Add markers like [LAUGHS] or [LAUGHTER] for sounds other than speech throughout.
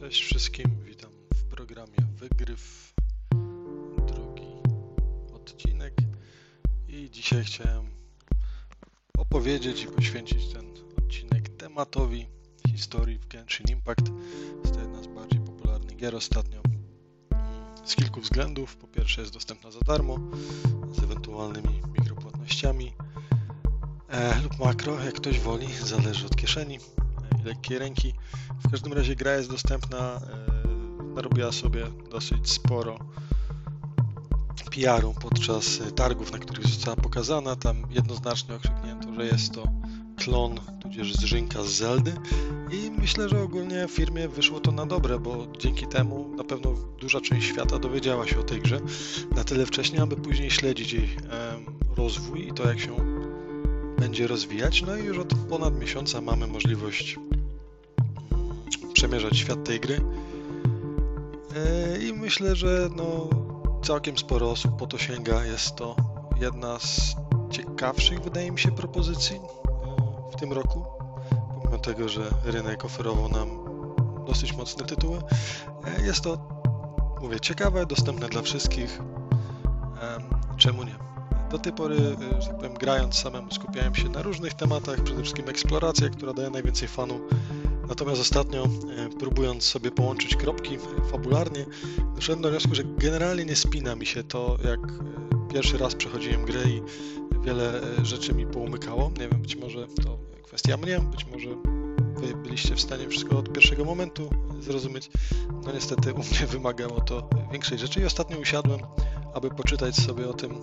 Cześć wszystkim, witam w programie Wygryw, drugi odcinek i dzisiaj chciałem opowiedzieć i poświęcić ten odcinek tematowi historii w Genshin Impact. Jest to jedna z bardziej popularnych gier ostatnio z kilku względów. Po pierwsze jest dostępna za darmo, z ewentualnymi mikropłatnościami e, lub makro, jak ktoś woli, zależy od kieszeni lekkiej ręki. W każdym razie gra jest dostępna, e, narobiła sobie dosyć sporo PR-u podczas e, targów, na których została pokazana. Tam jednoznacznie okrzyknięto, że jest to klon, tudzież zżynka z Zeldy i myślę, że ogólnie firmie wyszło to na dobre, bo dzięki temu na pewno duża część świata dowiedziała się o tej grze na tyle wcześnie, aby później śledzić jej rozwój i to jak się będzie rozwijać. No i już od ponad miesiąca mamy możliwość przemierzać świat tej gry. E, I myślę, że no, całkiem sporo osób po to sięga. Jest to jedna z ciekawszych, wydaje mi się, propozycji e, w tym roku. Pomimo tego, że rynek oferował nam dosyć mocne tytuły. E, jest to, mówię, ciekawe, dostępne dla wszystkich. Czemu nie? Do tej pory, że tak powiem, grając samemu skupiałem się na różnych tematach, przede wszystkim eksploracja, która daje najwięcej fanu Natomiast ostatnio, e, próbując sobie połączyć kropki fabularnie, doszedłem do wniosku, że generalnie nie spina mi się to, jak e, pierwszy raz przechodziłem grę i wiele e, rzeczy mi poumykało. Nie wiem, być może to kwestia mnie, być może wy byliście w stanie wszystko od pierwszego momentu zrozumieć. No niestety u mnie wymagało to większej rzeczy i ostatnio usiadłem, aby poczytać sobie o tym,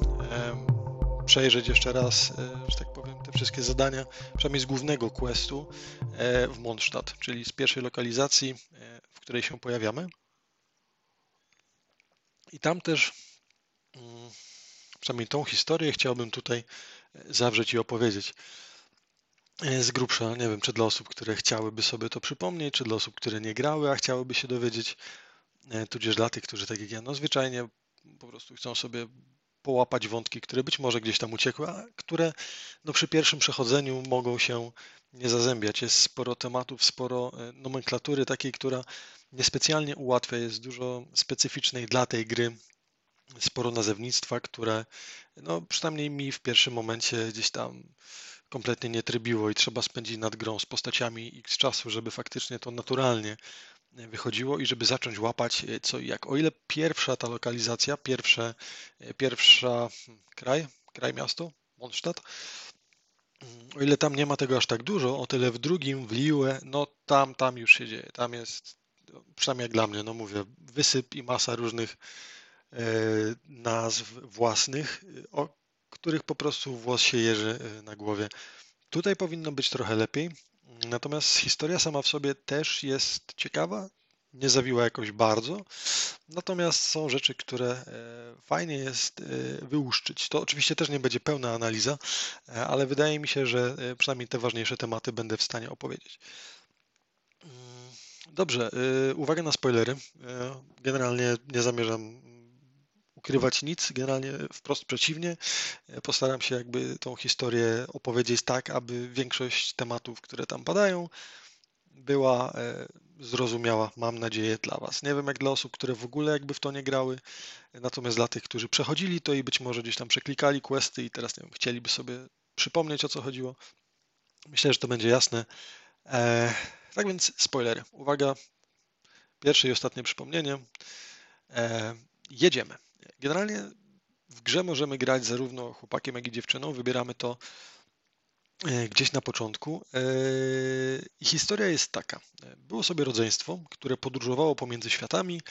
przejrzeć jeszcze raz, że tak powiem, te wszystkie zadania, przynajmniej z głównego questu e, w Mondstadt, czyli z pierwszej lokalizacji, e, w której się pojawiamy. I tam też, mm, przynajmniej tą historię chciałbym tutaj e, zawrzeć i opowiedzieć. Z grubsza, nie wiem, czy dla osób, które chciałyby sobie to przypomnieć, czy dla osób, które nie grały, a chciałyby się dowiedzieć, tudzież dla tych, którzy tak jak ja, no zwyczajnie po prostu chcą sobie połapać wątki, które być może gdzieś tam uciekły, a które no, przy pierwszym przechodzeniu mogą się nie zazębiać. Jest sporo tematów, sporo e, nomenklatury takiej, która niespecjalnie ułatwia, jest dużo specyficznej dla tej gry, sporo nazewnictwa, które no, przynajmniej mi w pierwszym momencie gdzieś tam kompletnie nie trybiło i trzeba spędzić nad grą z postaciami x czasu, żeby faktycznie to naturalnie wychodziło i żeby zacząć łapać e, co i jak. O ile pierwsza ta lokalizacja, pierwsze, e, pierwsza hmm, kraj, kraj miasto, Mondstadt, mm, o ile tam nie ma tego aż tak dużo, o tyle w drugim, w Liue, no tam, tam już się dzieje. Tam jest, no, przynajmniej jak dla mnie, no mówię, wysyp i masa różnych e, nazw własnych, o których po prostu włos się jeży na głowie. Tutaj powinno być trochę lepiej. Natomiast historia sama w sobie też jest ciekawa, nie zawiła jakoś bardzo. Natomiast są rzeczy, które e, fajnie jest e, wyłuszczyć. To oczywiście też nie będzie pełna analiza, e, ale wydaje mi się, że przynajmniej te ważniejsze tematy będę w stanie opowiedzieć. Mm, dobrze, uwaga na spoilery. Generalnie nie zamierzam ukrywać nic, generalnie wprost przeciwnie. Postaram się jakby tą historię opowiedzieć tak, aby większość tematów, które tam padają, była e, zrozumiała, mam nadzieję, dla Was. Nie wiem jak dla osób, które w ogóle jakby w to nie grały, natomiast dla tych, którzy przechodzili to i być może gdzieś tam przeklikali questy i teraz nie wiem, chcieliby sobie przypomnieć o co chodziło. Myślę, że to będzie jasne. E, tak więc spoiler. Uwaga, pierwsze i ostatnie przypomnienie. E, jedziemy. Generalnie w grze możemy grać zarówno chłopakiem, jak i dziewczyną. Wybieramy to e, gdzieś na początku. E, I historia jest taka. Było sobie rodzeństwo, które podróżowało pomiędzy światami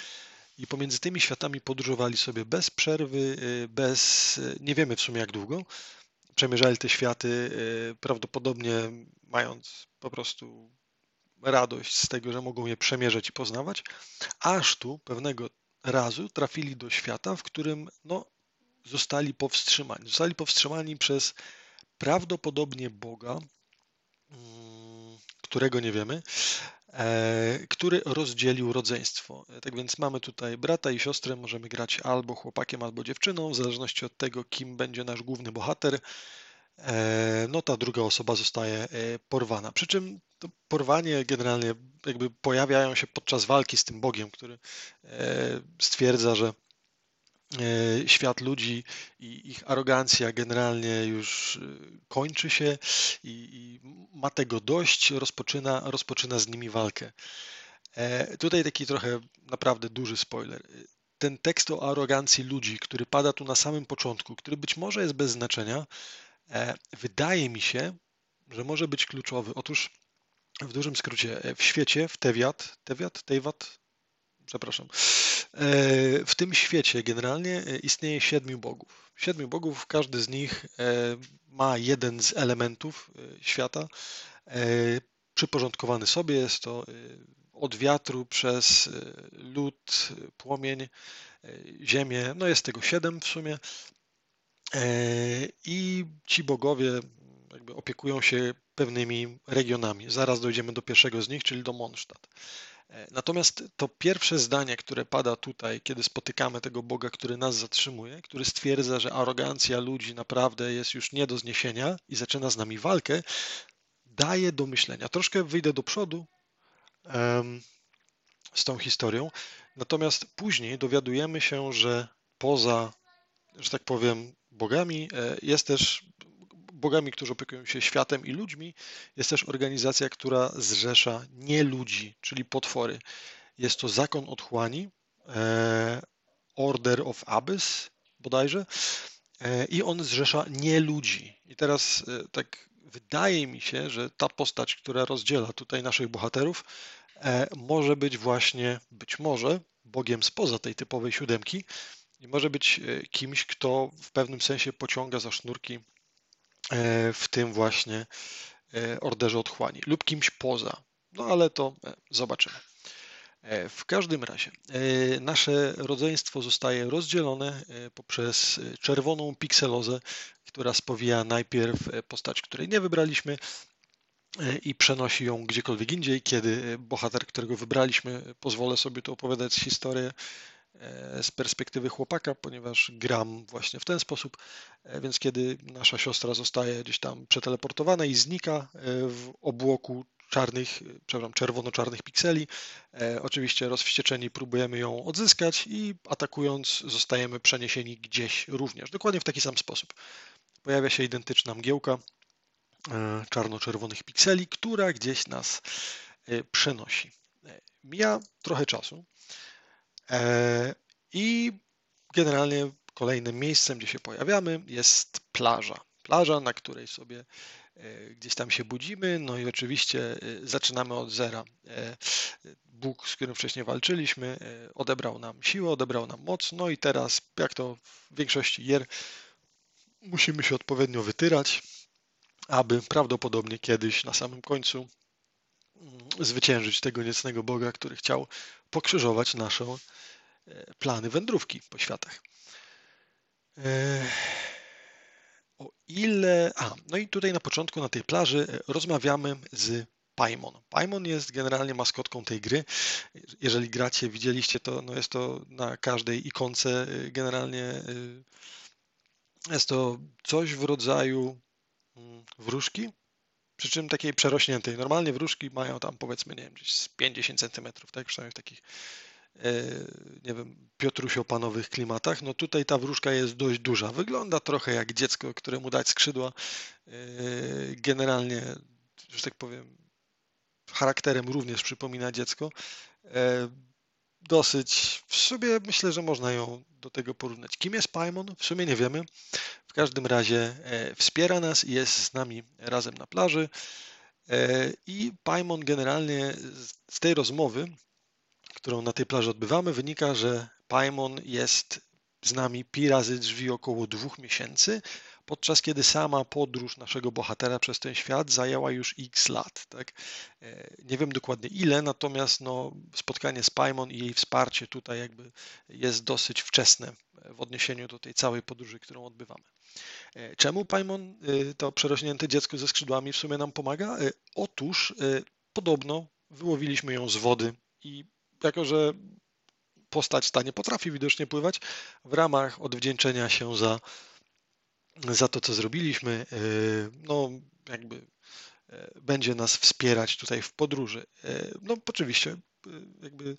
i pomiędzy tymi światami podróżowali sobie bez przerwy, e, bez nie wiemy w sumie jak długo. Przemierzali te światy, prawdopodobnie mając po prostu radość z tego, że mogą je przemierzać i poznawać, aż tu pewnego razu trafili do świata, w którym no, zostali powstrzymani. Zostali powstrzymani przez prawdopodobnie Boga, mm, którego nie wiemy, e, który rozdzielił rodzeństwo. Tak więc mamy tutaj brata i siostrę, możemy grać albo chłopakiem, albo dziewczyną, w zależności od tego, kim będzie nasz główny bohater. No ta druga osoba zostaje porwana. Przy czym to porwanie generalnie jakby pojawiają się podczas walki z tym Bogiem, który stwierdza, że E, świat ludzi i ich arogancja generalnie już e, kończy się i, i ma tego dość, rozpoczyna, rozpoczyna z nimi walkę. E, tutaj taki trochę naprawdę duży spoiler. Ten tekst o arogancji ludzi, który pada tu na samym początku, który być może jest bez znaczenia, wydaje mi się, że może być kluczowy. Otóż w dużym skrócie, w świecie, w Tewiat, Tewiat, Tejwat, przepraszam, E, w tym świecie generalnie e, istnieje siedmiu bogów. Siedmiu bogów, każdy z nich e, ma jeden z elementów świata przyporządkowany sobie. Jest to od wiatru przez lód, płomień, ziemię. No jest tego siedem w sumie. I ci bogowie jakby opiekują się pewnymi regionami. Zaraz dojdziemy do pierwszego z nich, czyli do Mondstadt. E, natomiast to pierwsze zdanie, które pada tutaj, kiedy spotykamy tego Boga, który nas zatrzymuje, który stwierdza, że arogancja ludzi naprawdę jest już nie do zniesienia i zaczyna z nami walkę, daje do myślenia. Troszkę wyjdę do przodu um, z tą historią, natomiast później dowiadujemy się, że poza, że tak powiem, bogami e, jest też bogami, którzy opiekują się światem i ludźmi, jest też organizacja, która zrzesza nie ludzi, czyli potwory. Jest to zakon otchłani, e, Order of Abyss bodajże, e, i on zrzesza nie ludzi. I teraz tak wydaje mi się, że ta postać, która rozdziela tutaj naszych bohaterów, może być właśnie, być może, Bogiem spoza tej typowej siódemki i może być kimś, kto w pewnym sensie pociąga za sznurki E, w tym właśnie e, orderze otchłani lub kimś poza. No ale to e, zobaczymy. W każdym razie nasze rodzeństwo zostaje rozdzielone poprzez czerwoną pikselozę, która spowija najpierw postać, której nie wybraliśmy i przenosi ją gdziekolwiek indziej, kiedy bohater, którego wybraliśmy, pozwolę sobie tu opowiadać historię z perspektywy chłopaka, ponieważ gram właśnie w ten sposób, e, więc kiedy nasza siostra zostaje gdzieś tam przeteleportowana i znika e, w obłoku czarnych, przepraszam, czerwono-czarnych pikseli. E, oczywiście rozwścieczeni próbujemy ją odzyskać i atakując zostajemy przeniesieni gdzieś również, dokładnie w taki sam sposób. Pojawia się identyczna mgiełka czarno-czerwonych pikseli, która gdzieś nas przenosi. Mija trochę czasu, E, I generalnie kolejnym miejscem, gdzie się pojawiamy, jest plaża. Plaża, na której sobie e, gdzieś tam się budzimy, no i oczywiście e, zaczynamy od zera. Bóg, z którym wcześniej walczyliśmy, odebrał nam siłę, odebrał nam moc, no i teraz, jak to w większości gier, musimy się odpowiednio wytyrać, aby prawdopodobnie kiedyś na samym końcu mm, zwyciężyć tego niecnego Boga, który chciał pokrzyżować nasze plany wędrówki po światach. E, o ile. A, no i tutaj na początku na tej plaży e, rozmawiamy z Paimon. Paimon jest generalnie maskotką tej gry. Jeżeli gracie, widzieliście to, no jest to na każdej ikonce e, generalnie jest to coś w rodzaju mm, wróżki, przy czym takiej przerośniętej. Normalnie wróżki mają tam powiedzmy, nie wiem, gdzieś 50 cm, tak? Przynajmniej w takich, e, nie wiem, piotrusio-panowych klimatach. No tutaj ta wróżka jest dość duża. Wygląda trochę jak dziecko, któremu dać skrzydła. E, generalnie, że tak powiem, charakterem również przypomina dziecko. Dosyć, w sumie myślę, że można ją do tego porównać. Kim jest Paimon? W sumie nie wiemy. W każdym razie e, wspiera nas i jest z nami razem na plaży. E, I Paimon generalnie z tej rozmowy, którą na tej plaży odbywamy, wynika, że Paimon jest z nami pi razy drzwi około dwóch miesięcy, podczas kiedy sama podróż naszego bohatera przez ten świat zajęła już x lat. Tak? E, nie wiem dokładnie ile, natomiast no, spotkanie z Paimon i jej wsparcie tutaj jakby jest dosyć wczesne w odniesieniu do tej całej podróży, którą odbywamy. E, czemu Paimon, e, to przerośnięte dziecko ze skrzydłami w sumie nam pomaga? Otóż podobno wyłowiliśmy ją z wody i jako, że postać ta nie potrafi widocznie pływać, w ramach odwdzięczenia się za za to, co zrobiliśmy. No, jakby będzie nas wspierać tutaj w podróży. No, oczywiście, jakby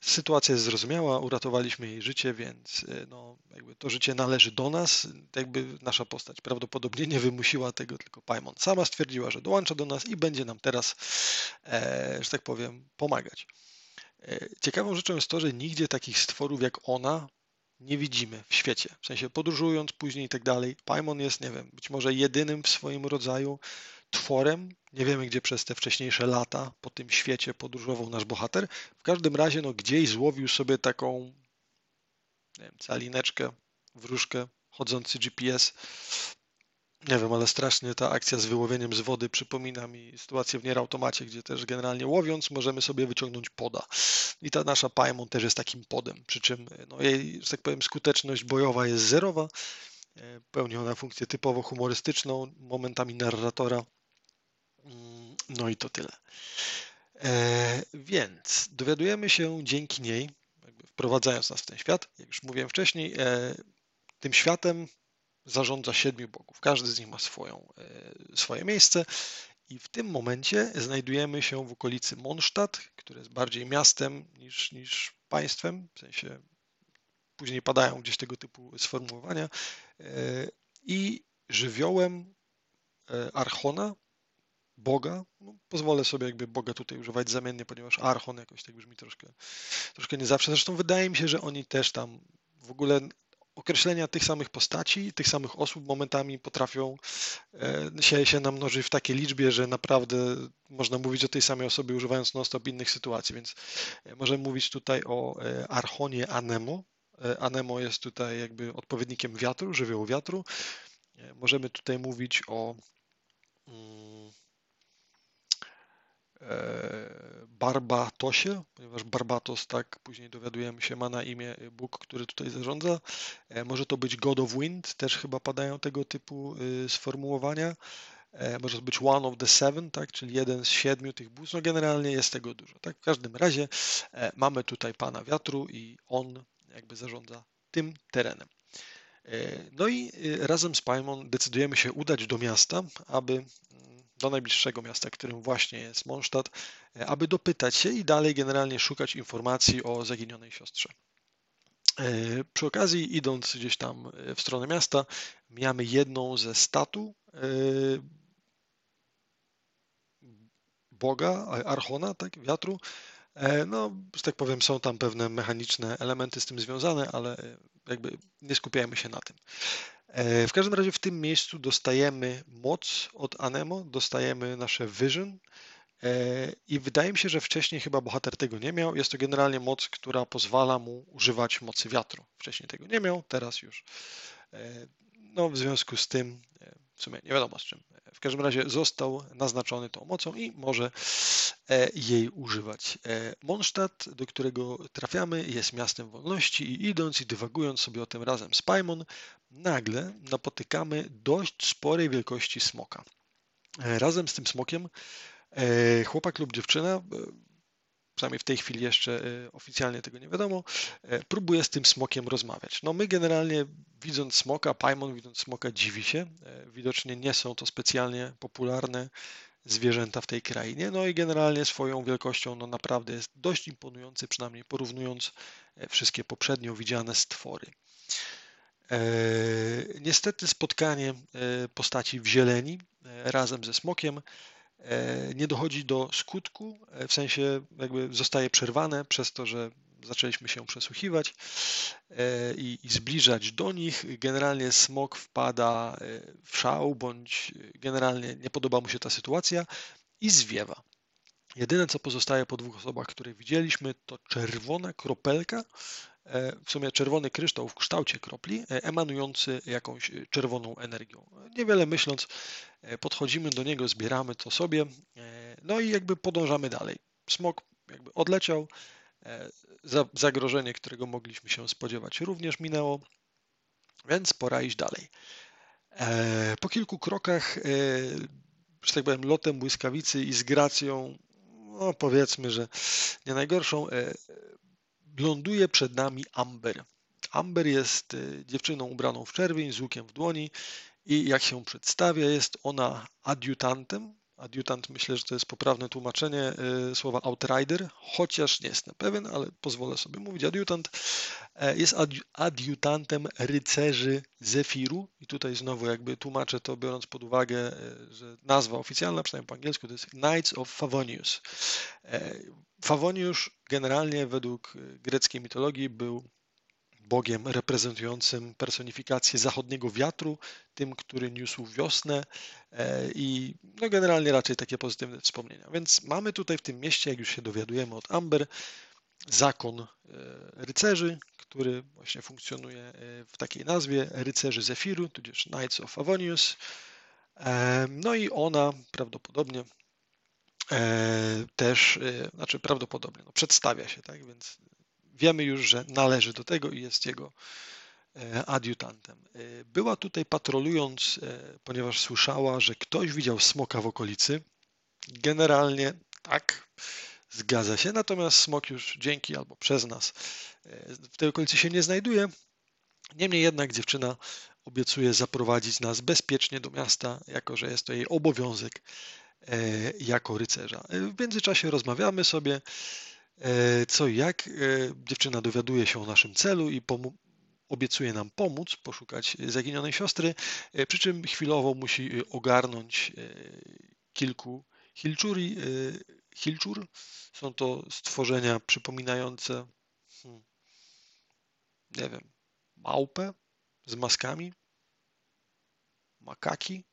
sytuacja jest zrozumiała, uratowaliśmy jej życie, więc no, jakby to życie należy do nas. Jakby nasza postać prawdopodobnie nie wymusiła tego, tylko Paimon sama stwierdziła, że dołącza do nas i będzie nam teraz, że tak powiem, pomagać. Ciekawą rzeczą jest to, że nigdzie takich stworów jak ona nie widzimy w świecie. W sensie podróżując później i tak dalej. Paimon jest, nie wiem, być może jedynym w swoim rodzaju tworem. Nie wiemy, gdzie przez te wcześniejsze lata po tym świecie podróżował nasz bohater. W każdym razie, no, gdzieś złowił sobie taką, nie wiem, calineczkę, wróżkę, chodzący GPS nie wiem, ale strasznie ta akcja z wyłowieniem z wody przypomina mi sytuację w Nierautomacie, gdzie też generalnie łowiąc możemy sobie wyciągnąć poda. I ta nasza Paimon też jest takim podem, przy czym no, jej, że tak powiem, skuteczność bojowa jest zerowa. E, pełni ona funkcję typowo humorystyczną, momentami narratora. Mm, no i to tyle. E, więc dowiadujemy się dzięki niej, wprowadzając nas w ten świat, jak już mówiłem wcześniej, e, tym światem zarządza siedmiu bogów. Każdy z nich ma swoją, e, swoje miejsce. I w tym momencie znajdujemy się w okolicy Mondstadt, które jest bardziej miastem niż, niż państwem, w sensie później padają gdzieś tego typu sformułowania. E, I żywiołem e, Archona, Boga, no pozwolę sobie jakby Boga tutaj używać zamiennie, ponieważ Archon jakoś tak brzmi troszkę, troszkę nie zawsze. Zresztą wydaje mi się, że oni też tam w ogóle określenia tych samych postaci, tych samych osób momentami potrafią e, się, się namnożyć w takiej liczbie, że naprawdę można mówić o tej samej osobie używając non-stop innych sytuacji, więc e, możemy mówić tutaj o e, Archonie Anemo. Anemo jest tutaj jakby odpowiednikiem wiatru, żywiołu wiatru. Możemy tutaj mówić o mm, Barbatosie, ponieważ Barbatos, tak później dowiadujemy się, ma na imię Bóg, który tutaj zarządza. E, może to być God of Wind, też chyba padają tego typu y, sformułowania. E, może to być One of the Seven, tak, czyli jeden z siedmiu tych bóstw. No generalnie jest tego dużo. Tak? W każdym razie e, mamy tutaj Pana Wiatru i on jakby zarządza tym terenem. No i y, razem z Paimon decydujemy się udać do miasta, aby do najbliższego miasta, którym właśnie jest Mondstadt, e, aby dopytać się i dalej generalnie szukać informacji o zaginionej siostrze. E, przy okazji, idąc gdzieś tam e, w stronę miasta, mijamy jedną ze statu Boga, Archona, tak, wiatru. No, że tak powiem, są tam pewne mechaniczne elementy z tym związane, ale jakby nie skupiajmy się na tym. E, w każdym razie w tym miejscu dostajemy moc od Anemo, dostajemy nasze Vision e, i wydaje mi się, że wcześniej chyba bohater tego nie miał. Jest to generalnie moc, która pozwala mu używać mocy wiatru. Wcześniej tego nie miał, teraz już. E, no, w związku z tym, w sumie nie wiadomo z czym. W każdym razie został naznaczony tą mocą i może jej używać. Mondstadt, do którego trafiamy, jest miastem wolności i idąc i dywagując sobie o tym razem z Paimon, nagle napotykamy dość sporej wielkości smoka. E, razem z tym smokiem e, chłopak lub dziewczyna, e, przynajmniej w tej chwili jeszcze oficjalnie tego nie wiadomo, próbuje z tym smokiem rozmawiać. No my generalnie widząc smoka, Paimon widząc smoka dziwi się. Widocznie nie są to specjalnie popularne zwierzęta w tej krainie. No i generalnie swoją wielkością no naprawdę jest dość imponujący, przynajmniej porównując wszystkie poprzednio widziane stwory. E, niestety spotkanie e, postaci w zieleni e, razem ze smokiem nie dochodzi do skutku, w sensie jakby zostaje przerwane przez to, że zaczęliśmy się przesłuchiwać i, i, zbliżać do nich. Generalnie smok wpada w szał, bądź generalnie nie podoba mu się ta sytuacja i zwiewa. Jedyne, co pozostaje po dwóch osobach, które widzieliśmy, to czerwona kropelka E, w sumie czerwony kryształ w kształcie kropli, e, emanujący jakąś e, czerwoną energią. Niewiele myśląc, podchodzimy do niego, zbieramy to sobie, no i jakby podążamy dalej. Smok jakby odleciał, zagrożenie, którego mogliśmy się spodziewać, również minęło, więc pora iść dalej. Po kilku krokach, że tak powiem, lotem błyskawicy i z gracją, no powiedzmy, że nie najgorszą, ląduje przed nami Amber. Amber jest dziewczyną ubraną w czerwień z łukiem w dłoni i jak się przedstawia, jest ona adiutantem, Adiutant myślę, że to jest poprawne tłumaczenie y, słowa outrider, chociaż nie jestem pewien, ale pozwolę sobie mówić adiutant. E, jest adiutantem rycerzy Zefiru i tutaj znowu jakby tłumaczę to biorąc pod uwagę, e, że nazwa oficjalna, przynajmniej po angielsku, to jest Knights of Favonius. E, Favonius generalnie według greckiej mitologii był Bogiem reprezentującym personifikację zachodniego wiatru, tym, który niósł wiosnę e, i no generalnie raczej takie pozytywne wspomnienia. Więc mamy tutaj w tym mieście, jak już się dowiadujemy od Amber, zakon e, rycerzy, który właśnie funkcjonuje e, w takiej nazwie rycerzy Zefiru, tudzież Knights of Avonius. No i ona prawdopodobnie też, znaczy prawdopodobnie, no przedstawia się, tak, więc wiemy już, że należy do tego i jest jego e, adiutantem. E, była tutaj patrolując, e, ponieważ słyszała, że ktoś widział smoka w okolicy. Generalnie tak, zgadza się, natomiast smok już dzięki albo przez nas w tej okolicy się nie znajduje. Niemniej jednak dziewczyna obiecuje zaprowadzić nas bezpiecznie do miasta, jako że jest to jej obowiązek jako rycerza. W międzyczasie rozmawiamy sobie. E, co i jak. E, dziewczyna dowiaduje się o naszym celu i obiecuje nam pomóc poszukać zaginionej siostry, e, przy czym chwilowo musi ogarnąć kilku hilczuri. Hilczur są to stworzenia przypominające, hmm, nie wiem, małpę z maskami, makaki.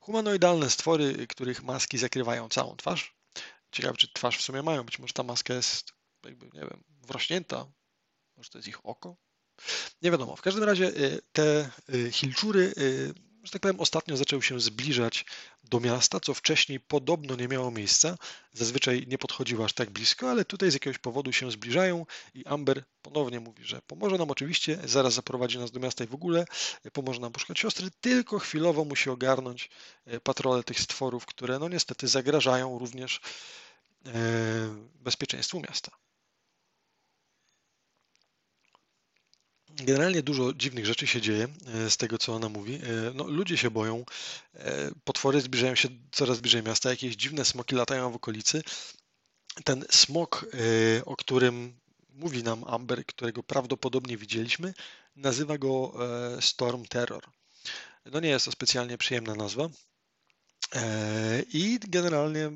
Humanoidalne stwory, których maski zakrywają całą twarz. Ciekawe, czy twarz w sumie mają. Być może ta maska jest jakby, nie wiem, wrośnięta. Może to jest ich oko? Nie wiadomo. W każdym razie y, te y, hilczury, y, że tak powiem, ostatnio zaczęły się zbliżać do miasta, co wcześniej podobno nie miało miejsca. Zazwyczaj nie podchodziły aż tak blisko, ale tutaj z jakiegoś powodu się zbliżają i Amber ponownie mówi, że pomoże nam oczywiście, zaraz zaprowadzi nas do miasta i w ogóle pomoże nam poszukać siostry, tylko chwilowo musi ogarnąć patrole tych stworów, które no niestety zagrażają również bezpieczeństwu miasta. Generalnie dużo dziwnych rzeczy się dzieje e, z tego, co ona mówi. E, no, ludzie się boją, potwory zbliżają się coraz bliżej miasta, jakieś dziwne smoki latają w okolicy. Ten smok, o którym mówi nam Amber, którego prawdopodobnie widzieliśmy, nazywa go Storm Terror. No nie jest to specjalnie przyjemna nazwa. I generalnie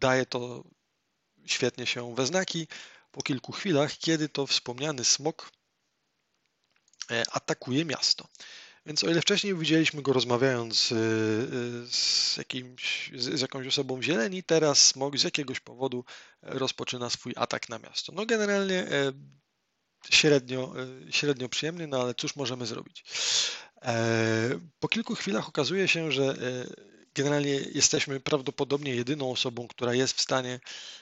daje to świetnie się we znaki po kilku chwilach, kiedy to wspomniany smok e, atakuje miasto. Więc o ile wcześniej widzieliśmy go rozmawiając e, z, jakimś, z jakąś osobą zieleni, teraz smok z jakiegoś powodu rozpoczyna swój atak na miasto. No generalnie e, średnio, średnio przyjemny, no ale cóż możemy zrobić. Po kilku chwilach okazuje się, że generalnie jesteśmy prawdopodobnie jedyną osobą, która jest w stanie E,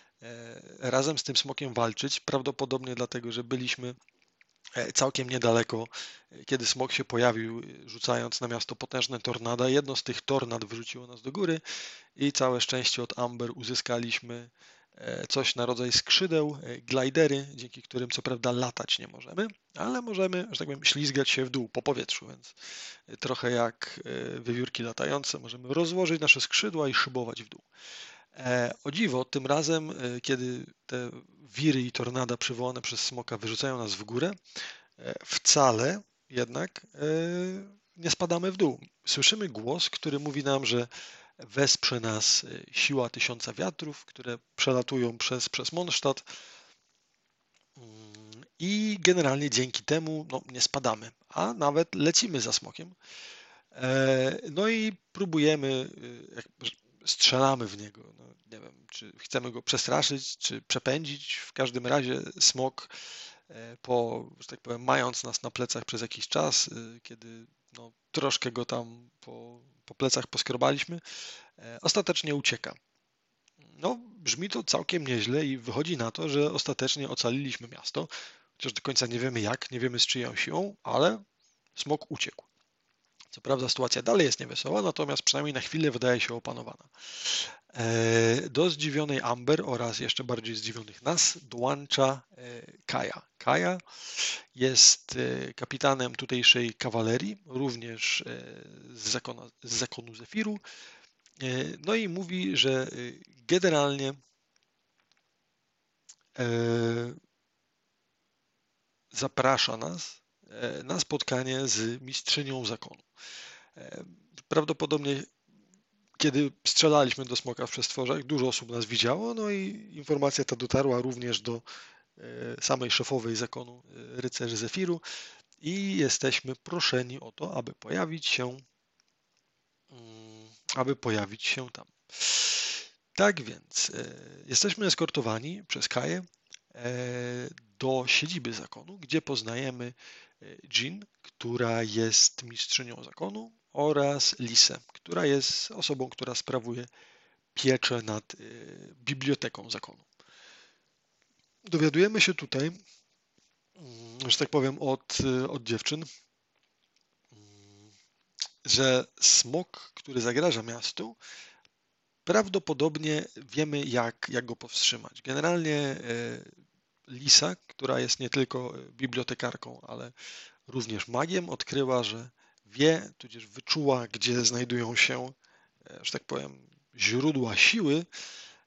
razem z tym smokiem walczyć. Prawdopodobnie dlatego, że byliśmy e, całkiem niedaleko, e, kiedy smok się pojawił, rzucając na miasto potężne tornada. Jedno z tych tornad wyrzuciło nas do góry i całe szczęście od Amber uzyskaliśmy coś na rodzaj skrzydeł, glidery, dzięki którym co prawda latać nie możemy, ale możemy, że tak powiem, ślizgać się w dół po powietrzu, więc trochę jak wiewiórki latające, możemy rozłożyć nasze skrzydła i szybować w dół. E, o dziwo, tym razem, e, kiedy te wiry i tornada przywołane przez smoka wyrzucają nas w górę, e, wcale jednak nie spadamy w dół. Słyszymy głos, który mówi nam, że wesprze nas siła tysiąca wiatrów, które przelatują przez, przez Mondstadt mm, i generalnie dzięki temu no, nie spadamy, a nawet lecimy za smokiem. No i próbujemy, strzelamy w niego. No, nie wiem, czy chcemy go przestraszyć, czy przepędzić. W każdym razie smok, e, po, że tak powiem, mając nas na plecach przez jakiś czas, e, kiedy no, troszkę go tam po, po plecach poskrobaliśmy, e, ostatecznie ucieka. No, brzmi to całkiem nieźle i wychodzi na to, że ostatecznie ocaliliśmy miasto, chociaż do końca nie wiemy jak, nie wiemy z czyją siłą, ale smok uciekł. Co prawda sytuacja dalej jest niewesoła, natomiast przynajmniej na chwilę wydaje się opanowana. E, do zdziwionej Amber oraz jeszcze bardziej zdziwionych nas dołącza e, Kaja. Kaja jest e, kapitanem tutejszej kawalerii, również z, z zakonu Zefiru. No i mówi, że generalnie zaprasza nas na spotkanie z mistrzynią zakonu. Prawdopodobnie kiedy strzelaliśmy do smoka w przestworzach, dużo osób nas widziało, no i informacja ta dotarła również do e, samej szefowej zakonu e, rycerzy Zefiru i jesteśmy proszeni o to, aby pojawić się mm, aby pojawić się tam. Tak więc e, jesteśmy eskortowani przez Kaję do siedziby zakonu, gdzie poznajemy Jean, która jest mistrzynią zakonu oraz Lisę, która jest osobą, która sprawuje pieczę nad y, biblioteką zakonu. Dowiadujemy się tutaj, mm, że tak powiem, od, y, od dziewczyn, mm, że smok, który zagraża miastu, prawdopodobnie wiemy, jak, jak go powstrzymać. Generalnie Lisa, która jest nie tylko bibliotekarką, ale również magiem, odkryła, że wie, tudzież wyczuła, gdzie znajdują się, e, że tak powiem, źródła siły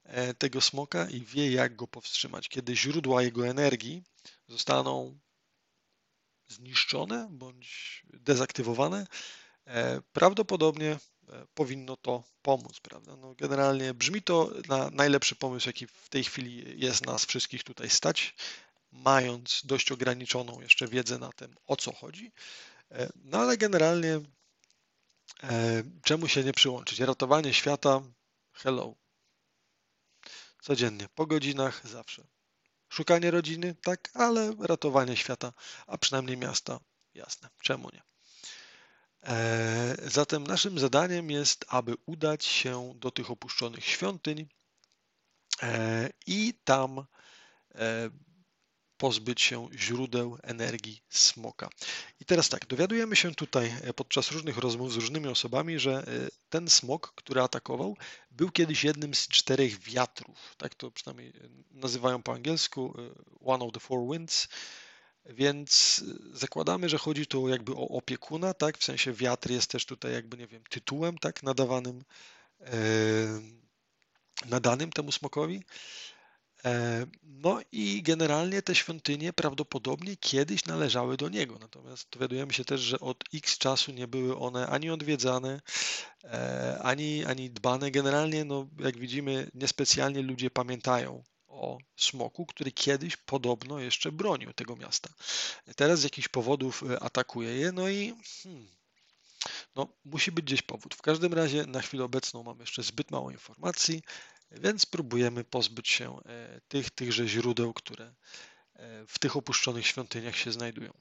e, tego smoka i wie, jak go powstrzymać. Kiedy źródła jego energii zostaną zniszczone bądź dezaktywowane, e, prawdopodobnie powinno to pomóc, prawda? No generalnie brzmi to na najlepszy pomysł, jaki w tej chwili jest nas wszystkich tutaj stać, mając dość ograniczoną jeszcze wiedzę na tym, o co chodzi. E, no ale generalnie e, czemu się nie przyłączyć? Ratowanie świata, hello. Codziennie, po godzinach, zawsze. Szukanie rodziny, tak, ale ratowanie świata, a przynajmniej miasta, jasne, czemu nie? E, zatem naszym zadaniem jest, aby udać się do tych opuszczonych świątyń i tam pozbyć się źródeł energii smoka. I teraz tak, dowiadujemy się tutaj e, podczas różnych rozmów z różnymi osobami, że e, ten smok, który atakował, był kiedyś jednym z czterech wiatrów. Tak to przynajmniej e, nazywają po angielsku One of the Four Winds. Więc zakładamy, że chodzi tu jakby o opiekuna, tak? W sensie wiatr jest też tutaj jakby, nie wiem, tytułem, tak? Nadawanym, nadanym temu smokowi. E, no i generalnie te świątynie prawdopodobnie kiedyś należały do niego. Natomiast dowiadujemy się też, że od x czasu nie były one ani odwiedzane, e, ani, ani dbane. Generalnie, no, jak widzimy, niespecjalnie ludzie pamiętają o smoku, który kiedyś podobno jeszcze bronił tego miasta. Teraz z jakichś powodów e, atakuje je, no i hmm, no, musi być gdzieś powód. W każdym razie na chwilę obecną mam jeszcze zbyt mało informacji. Więc próbujemy pozbyć się e, tych, tychże źródeł, które e, w tych opuszczonych świątyniach się znajdują.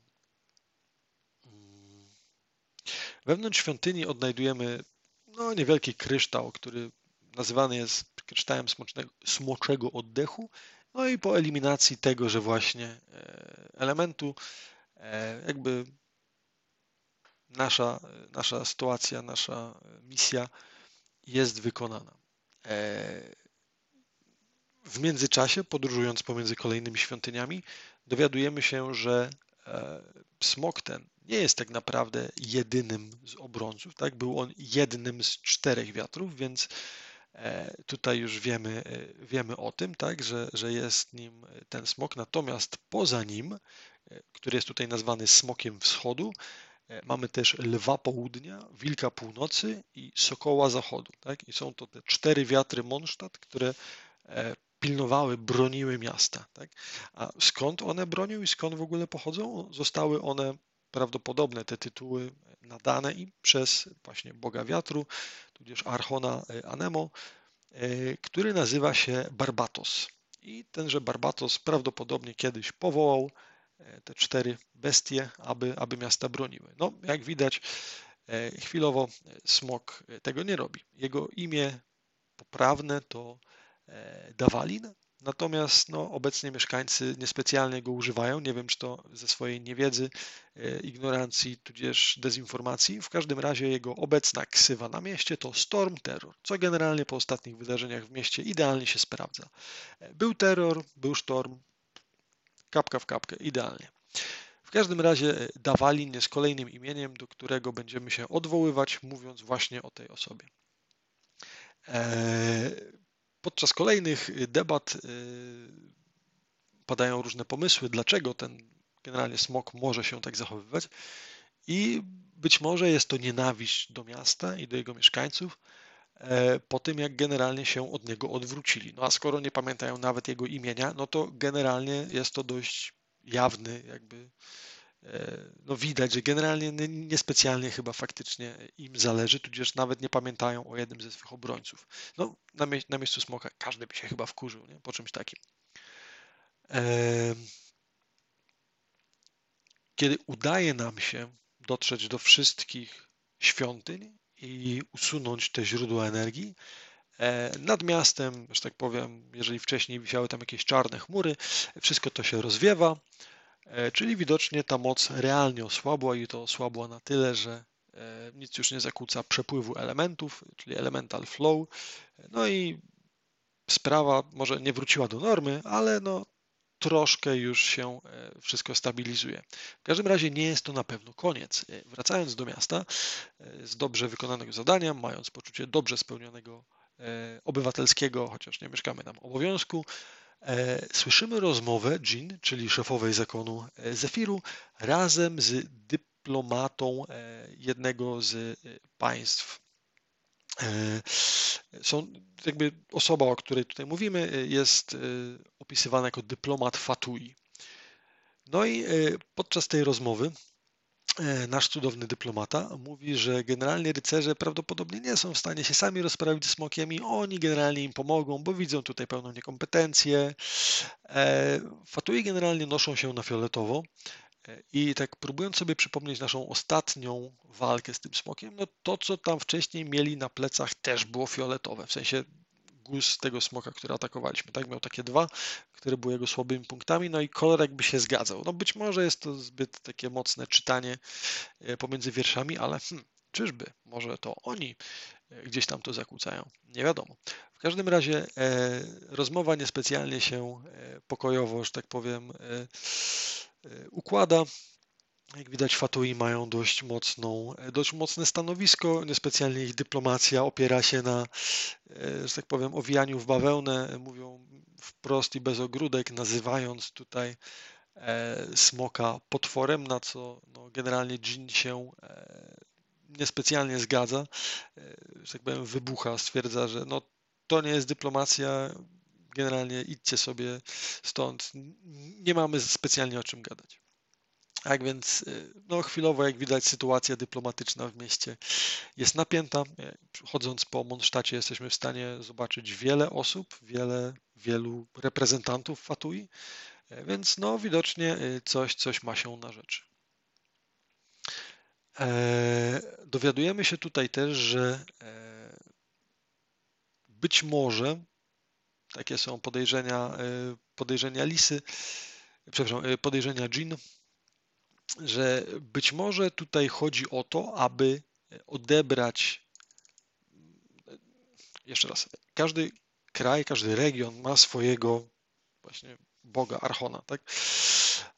Wewnątrz świątyni odnajdujemy no, niewielki kryształ, który nazywany jest kryształem smoczego oddechu. No i po eliminacji tego, że właśnie e, elementu, jakby nasza, nasza sytuacja, nasza misja jest wykonana. W międzyczasie, podróżując pomiędzy kolejnymi świątyniami, dowiadujemy się, że e, smok ten nie jest tak naprawdę jedynym z obrońców. Tak? Był on jednym z czterech wiatrów, więc e, tutaj już wiemy, e, wiemy o tym, tak? że, że jest nim ten smok. Natomiast poza nim, który jest tutaj nazwany smokiem wschodu, mamy też lwa południa, wilka północy i sokoła zachodu. Tak? I są to te cztery wiatry Mondstadt, które pilnowały, broniły miasta. Tak? A skąd one bronią i skąd w ogóle pochodzą? Zostały one prawdopodobne, te tytuły nadane im przez właśnie Boga Wiatru, tudzież Archona e, Anemo, e, który nazywa się Barbatos. I tenże Barbatos prawdopodobnie kiedyś powołał e, te cztery bestie, aby, aby miasta broniły. No, jak widać, chwilowo smok tego nie robi. Jego imię poprawne to Dawalin, natomiast no, obecnie mieszkańcy niespecjalnie go używają. Nie wiem, czy to ze swojej niewiedzy, e, ignorancji, tudzież dezinformacji. W każdym razie jego obecna ksywa na mieście to Storm Terror, co generalnie po ostatnich wydarzeniach w mieście idealnie się sprawdza. E, był terror, był sztorm, kapka w kapkę, idealnie. W każdym razie Dawalin jest kolejnym imieniem, do którego będziemy się odwoływać, mówiąc właśnie o tej osobie. Podczas kolejnych debat padają różne pomysły, dlaczego ten generalnie smok może się tak zachowywać. I być może jest to nienawiść do miasta i do jego mieszkańców po tym, jak generalnie się od niego odwrócili. No a skoro nie pamiętają nawet jego imienia, no to generalnie jest to dość jawny, jakby e, no widać, że generalnie niespecjalnie chyba faktycznie im zależy, tudzież nawet nie pamiętają o jednym ze swych obrońców. No, na, mie na miejscu smoka każdy by się chyba wkurzył nie? po czymś takim. Kiedy udaje nam się dotrzeć do wszystkich świątyń i usunąć te źródła energii, E, nad miastem, że tak powiem, jeżeli wcześniej wisiały tam jakieś czarne chmury, wszystko to się rozwiewa, e, czyli widocznie ta moc realnie osłabła i to osłabła na tyle, że e, nic już nie zakłóca przepływu elementów, czyli elemental flow. No i sprawa może nie wróciła do normy, ale no troszkę już się wszystko stabilizuje. W każdym razie nie jest to na pewno koniec. Wracając do miasta z dobrze wykonanego zadania, mając poczucie dobrze spełnionego E, obywatelskiego, chociaż nie mieszkamy tam, obowiązku, e, słyszymy rozmowę Jean, czyli szefowej zakonu e, Zefiru, razem z dyplomatą jednego z państw. Są, jakby osoba, o której tutaj mówimy, jest opisywana jako dyplomat Fatui. No i podczas tej rozmowy E, nasz cudowny dyplomata mówi, że generalnie rycerze prawdopodobnie nie są w stanie się sami rozprawić z smokiem i oni generalnie im pomogą, bo widzą tutaj pełną niekompetencję. E, Fatui generalnie noszą się na fioletowo e, i tak próbując sobie przypomnieć naszą ostatnią walkę z tym smokiem, no to co tam wcześniej mieli na plecach też było fioletowe, w sensie guz tego smoka, który atakowaliśmy. Tak, miał takie dwa, które były jego słabymi punktami, no i kolor jakby się zgadzał. No być może jest to zbyt takie mocne czytanie e, pomiędzy wierszami, ale hmm, czyżby, może to oni e, gdzieś tam to zakłócają. Nie wiadomo. W każdym razie e, rozmowa niespecjalnie się e, pokojowo, że tak powiem, e, układa. Jak widać, Fatui mają dość, mocną, dość mocne stanowisko. Niespecjalnie ich dyplomacja opiera się na, e, że tak powiem, owijaniu w bawełnę. Mówią wprost i bez ogródek, nazywając tutaj e, smoka potworem, na co no, generalnie Jin się e, niespecjalnie zgadza. Że tak powiem, wybucha, stwierdza, że no, to nie jest dyplomacja. Generalnie idźcie sobie stąd. Nie mamy specjalnie o czym gadać. Tak więc y, no, chwilowo, jak widać, sytuacja dyplomatyczna w mieście jest napięta. E, chodząc po Mondsztacie jesteśmy w stanie zobaczyć wiele osób, wiele, wielu reprezentantów Fatui, e, więc no, widocznie y, coś, coś ma się na rzeczy. E, dowiadujemy się tutaj też, że być może, takie są podejrzenia, podejrzenia Lisy, przepraszam, podejrzenia Jean, że być może tutaj chodzi o to, aby odebrać, jeszcze raz, każdy kraj, każdy region ma swojego właśnie Boga, Archona, tak?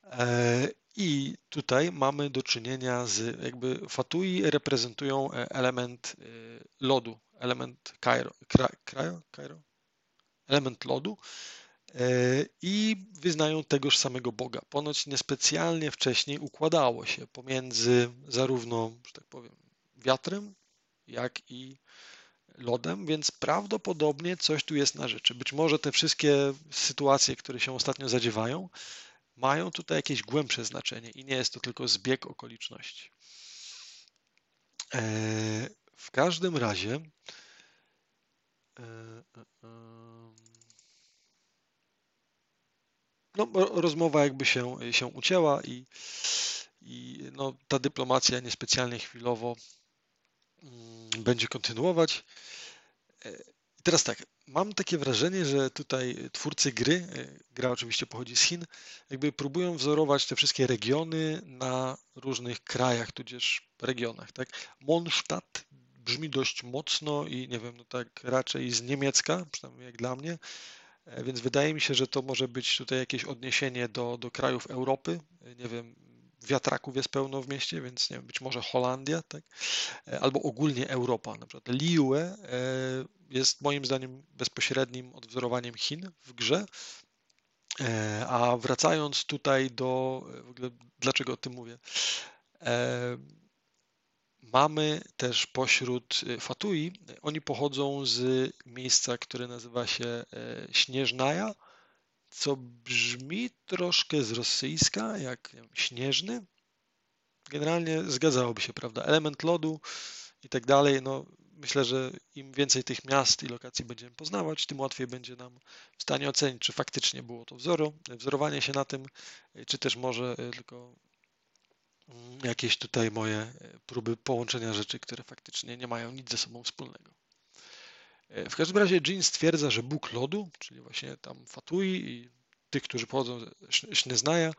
E, I tutaj mamy do czynienia z jakby Fatui reprezentują element e, lodu, element Cairo, Cairo, element lodu, E, i wyznają tegoż samego Boga. Ponoć niespecjalnie wcześniej układało się pomiędzy zarówno, że tak powiem, wiatrem, jak i lodem, więc prawdopodobnie coś tu jest na rzeczy. Być może te wszystkie sytuacje, które się ostatnio zadziewają, mają tutaj jakieś głębsze znaczenie i nie jest to tylko zbieg okoliczności. E, w każdym razie e, no, rozmowa jakby się, się ucięła i, i no, ta dyplomacja niespecjalnie chwilowo mm, będzie kontynuować. E, teraz tak, mam takie wrażenie, że tutaj twórcy gry, gra oczywiście pochodzi z Chin, jakby próbują wzorować te wszystkie regiony na różnych krajach, tudzież regionach, tak? Mondstadt brzmi dość mocno i nie wiem, no tak raczej z niemiecka, przynajmniej jak dla mnie, e, więc wydaje mi się, że to może być tutaj jakieś odniesienie do, do krajów Europy, e, nie wiem, wiatraków jest pełno w mieście, więc nie wiem, być może Holandia, tak? E, albo ogólnie Europa. Na przykład Liue jest moim zdaniem bezpośrednim odwzorowaniem Chin w grze. A wracając tutaj do, w ogóle dlaczego o tym mówię? Mamy też pośród y, Fatui, oni pochodzą z miejsca, które nazywa się e, Śnieżnaja, co brzmi troszkę z rosyjska, jak śnieżny. Generalnie zgadzałoby się, prawda? Element lodu i tak dalej. No, myślę, że im więcej tych miast i lokacji będziemy poznawać, tym łatwiej będzie nam w stanie ocenić, czy faktycznie było to wzoru, wzorowanie się na tym, czy też może e, tylko jakieś tutaj moje e, próby połączenia rzeczy, które faktycznie nie mają nic ze sobą wspólnego. E, w każdym razie Jean stwierdza, że Bóg lodu, czyli właśnie tam Fatui i tych, którzy pochodzą z Śnieznaja,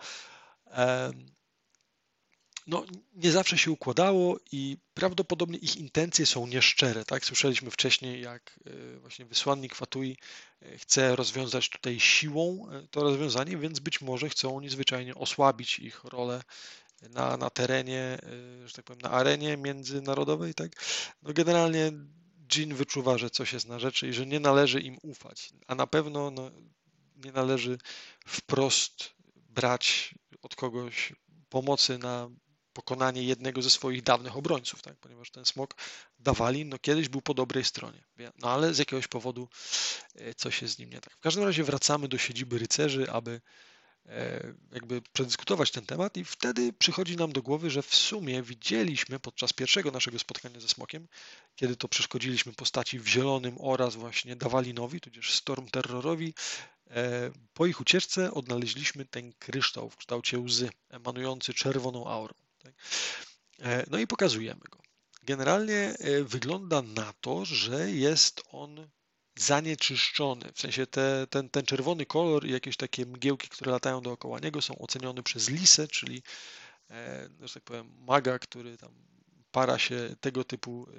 no, nie zawsze się układało i prawdopodobnie ich intencje są nieszczere. Tak? Słyszeliśmy wcześniej, jak e, właśnie wysłannik Fatui chce rozwiązać tutaj siłą to rozwiązanie, więc być może chcą oni zwyczajnie osłabić ich rolę na, na terenie, y, że tak powiem, na arenie międzynarodowej, tak? No generalnie Jean wyczuwa, że coś jest na rzeczy i że nie należy im ufać, a na pewno no, nie należy wprost brać od kogoś pomocy na pokonanie jednego ze swoich dawnych obrońców, tak? ponieważ ten smok dawali, no kiedyś był po dobrej stronie, no ale z jakiegoś powodu y, coś jest z nim nie tak. W każdym razie wracamy do siedziby rycerzy, aby jakby przedyskutować ten temat i wtedy przychodzi nam do głowy, że w sumie widzieliśmy podczas pierwszego naszego spotkania ze Smokiem, kiedy to przeszkodziliśmy postaci w Zielonym oraz właśnie Dawalinowi, tudzież Storm Terrorowi, e, po ich ucieczce odnaleźliśmy ten kryształ w kształcie łzy, emanujący czerwoną aurą. Tak? E, no i pokazujemy go. Generalnie wygląda na to, że jest on zanieczyszczony. W sensie te, ten, ten czerwony kolor i jakieś takie mgiełki, które latają dookoła niego są ocenione przez Lisę, czyli e, że tak powiem maga, który tam para się tego typu e,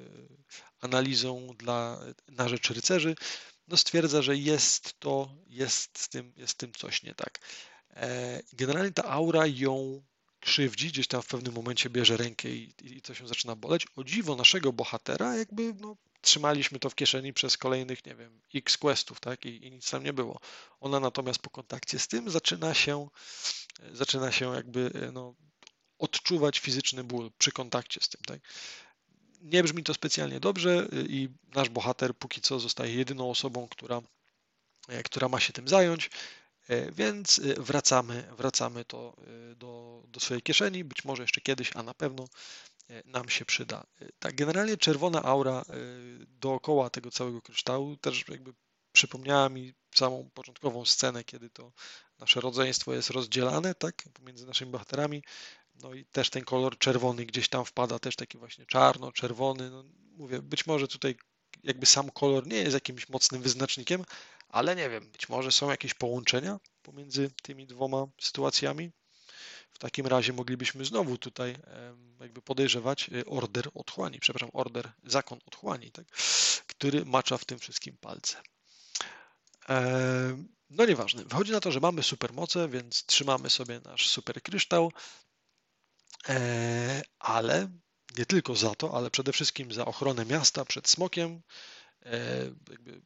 analizą dla, na rzecz rycerzy, no stwierdza, że jest to, jest z tym, jest z tym coś nie tak. E, generalnie ta aura ją krzywdzi, gdzieś tam w pewnym momencie bierze rękę i, i coś się zaczyna boleć. O dziwo naszego bohatera jakby no, trzymaliśmy to w kieszeni przez kolejnych, nie wiem, x questów, tak, I, i nic tam nie było. Ona natomiast po kontakcie z tym zaczyna się, zaczyna się jakby, no, odczuwać fizyczny ból przy kontakcie z tym, tak. Nie brzmi to specjalnie dobrze i nasz bohater póki co zostaje jedyną osobą, która, która ma się tym zająć. Więc wracamy, wracamy to do, do swojej kieszeni, być może jeszcze kiedyś, a na pewno E, nam się przyda. E, tak, generalnie czerwona aura e, dookoła tego całego kryształu też jakby przypomniała mi samą początkową scenę, kiedy to nasze rodzeństwo jest rozdzielane, tak, pomiędzy naszymi bohaterami. No i też ten kolor czerwony gdzieś tam wpada, też taki właśnie czarno, czerwony. No, mówię, być może tutaj jakby sam kolor nie jest jakimś mocnym wyznacznikiem, ale nie wiem, być może są jakieś połączenia pomiędzy tymi dwoma sytuacjami. W takim razie moglibyśmy znowu tutaj jakby podejrzewać e, order otchłani, przepraszam, order, zakon otchłani, tak? który macza w tym wszystkim palce. No nieważne. Wychodzi na to, że mamy supermoce, więc trzymamy sobie nasz super kryształ, e, ale nie tylko za to, ale przede wszystkim za ochronę miasta przed smokiem. E, jakby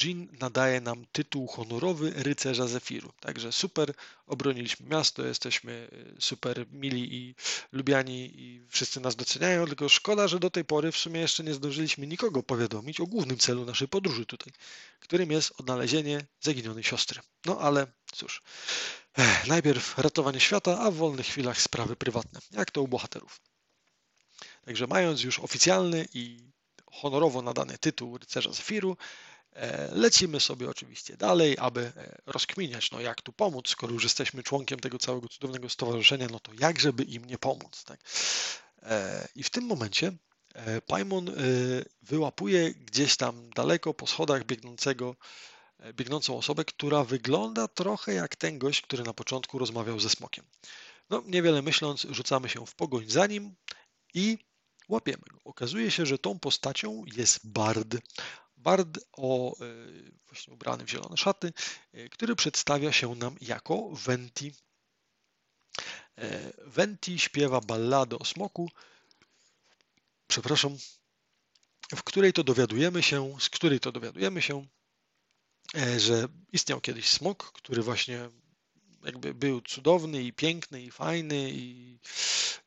Jean nadaje nam tytuł honorowy rycerza Zefiru. Także super, obroniliśmy miasto, jesteśmy y, super mili i lubiani i wszyscy nas doceniają, tylko szkoda, że do tej pory w sumie jeszcze nie zdążyliśmy nikogo powiadomić o głównym celu naszej podróży tutaj, którym jest odnalezienie zaginionej siostry. No ale cóż, ech, najpierw ratowanie świata, a w wolnych chwilach sprawy prywatne, jak to u bohaterów. Także mając już oficjalny i honorowo nadany tytuł rycerza Zefiru, lecimy sobie oczywiście dalej, aby e, rozkminiać, no jak tu pomóc, skoro już jesteśmy członkiem tego całego cudownego stowarzyszenia, no to jak żeby im nie pomóc. Tak? E, I w tym momencie Paimon wyłapuje gdzieś tam daleko po schodach biegnącego, biegnącą osobę, która wygląda trochę jak ten gość, który na początku rozmawiał ze smokiem. No, niewiele myśląc, rzucamy się w pogoń za nim i łapiemy go. Okazuje się, że tą postacią jest Bard. Bard o, e, właśnie ubrany w zielone szaty, e, który przedstawia się nam jako Venti. E, Venti śpiewa balladę o smoku, przepraszam, w której to dowiadujemy się, z której to dowiadujemy się, że istniał kiedyś smok, który właśnie jakby był cudowny i piękny i fajny i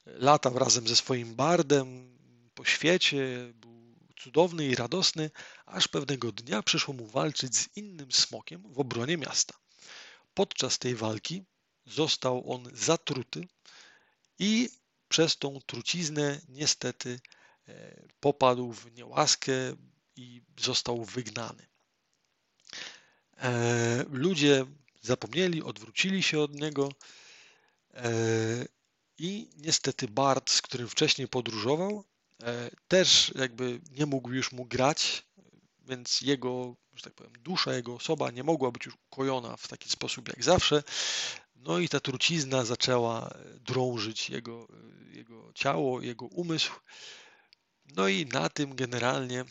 latał razem ze swoim bardem po świecie, był cudowny i radosny, aż pewnego dnia przyszło mu walczyć z innym smokiem w obronie miasta. Podczas tej walki został on zatruty i przez tą truciznę niestety e, popadł w niełaskę i został wygnany. E, ludzie zapomnieli, odwrócili się od niego e, i niestety Bart, z którym wcześniej podróżował, też jakby nie mógł już mu grać, więc jego, że tak powiem, dusza, jego osoba nie mogła być już ukojona w taki sposób jak zawsze. No i ta trucizna zaczęła drążyć jego, jego ciało, jego umysł. No i na tym generalnie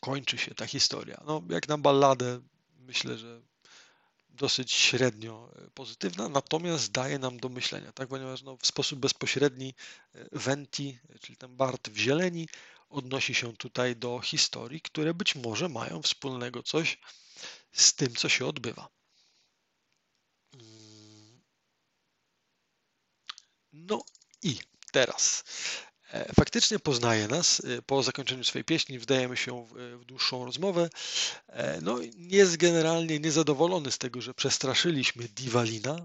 kończy się ta historia. No, jak na balladę, myślę, że dosyć średnio e, pozytywna, natomiast daje nam do myślenia, tak? ponieważ no, w sposób bezpośredni e, Venti, czyli ten Bart w zieleni, odnosi się tutaj do historii, które być może mają wspólnego coś z tym, co się odbywa. Mm. No i teraz faktycznie poznaje nas. E, po zakończeniu swojej pieśni wdajemy się w, w dłuższą rozmowę. E, no, jest generalnie niezadowolony z tego, że przestraszyliśmy Diwalina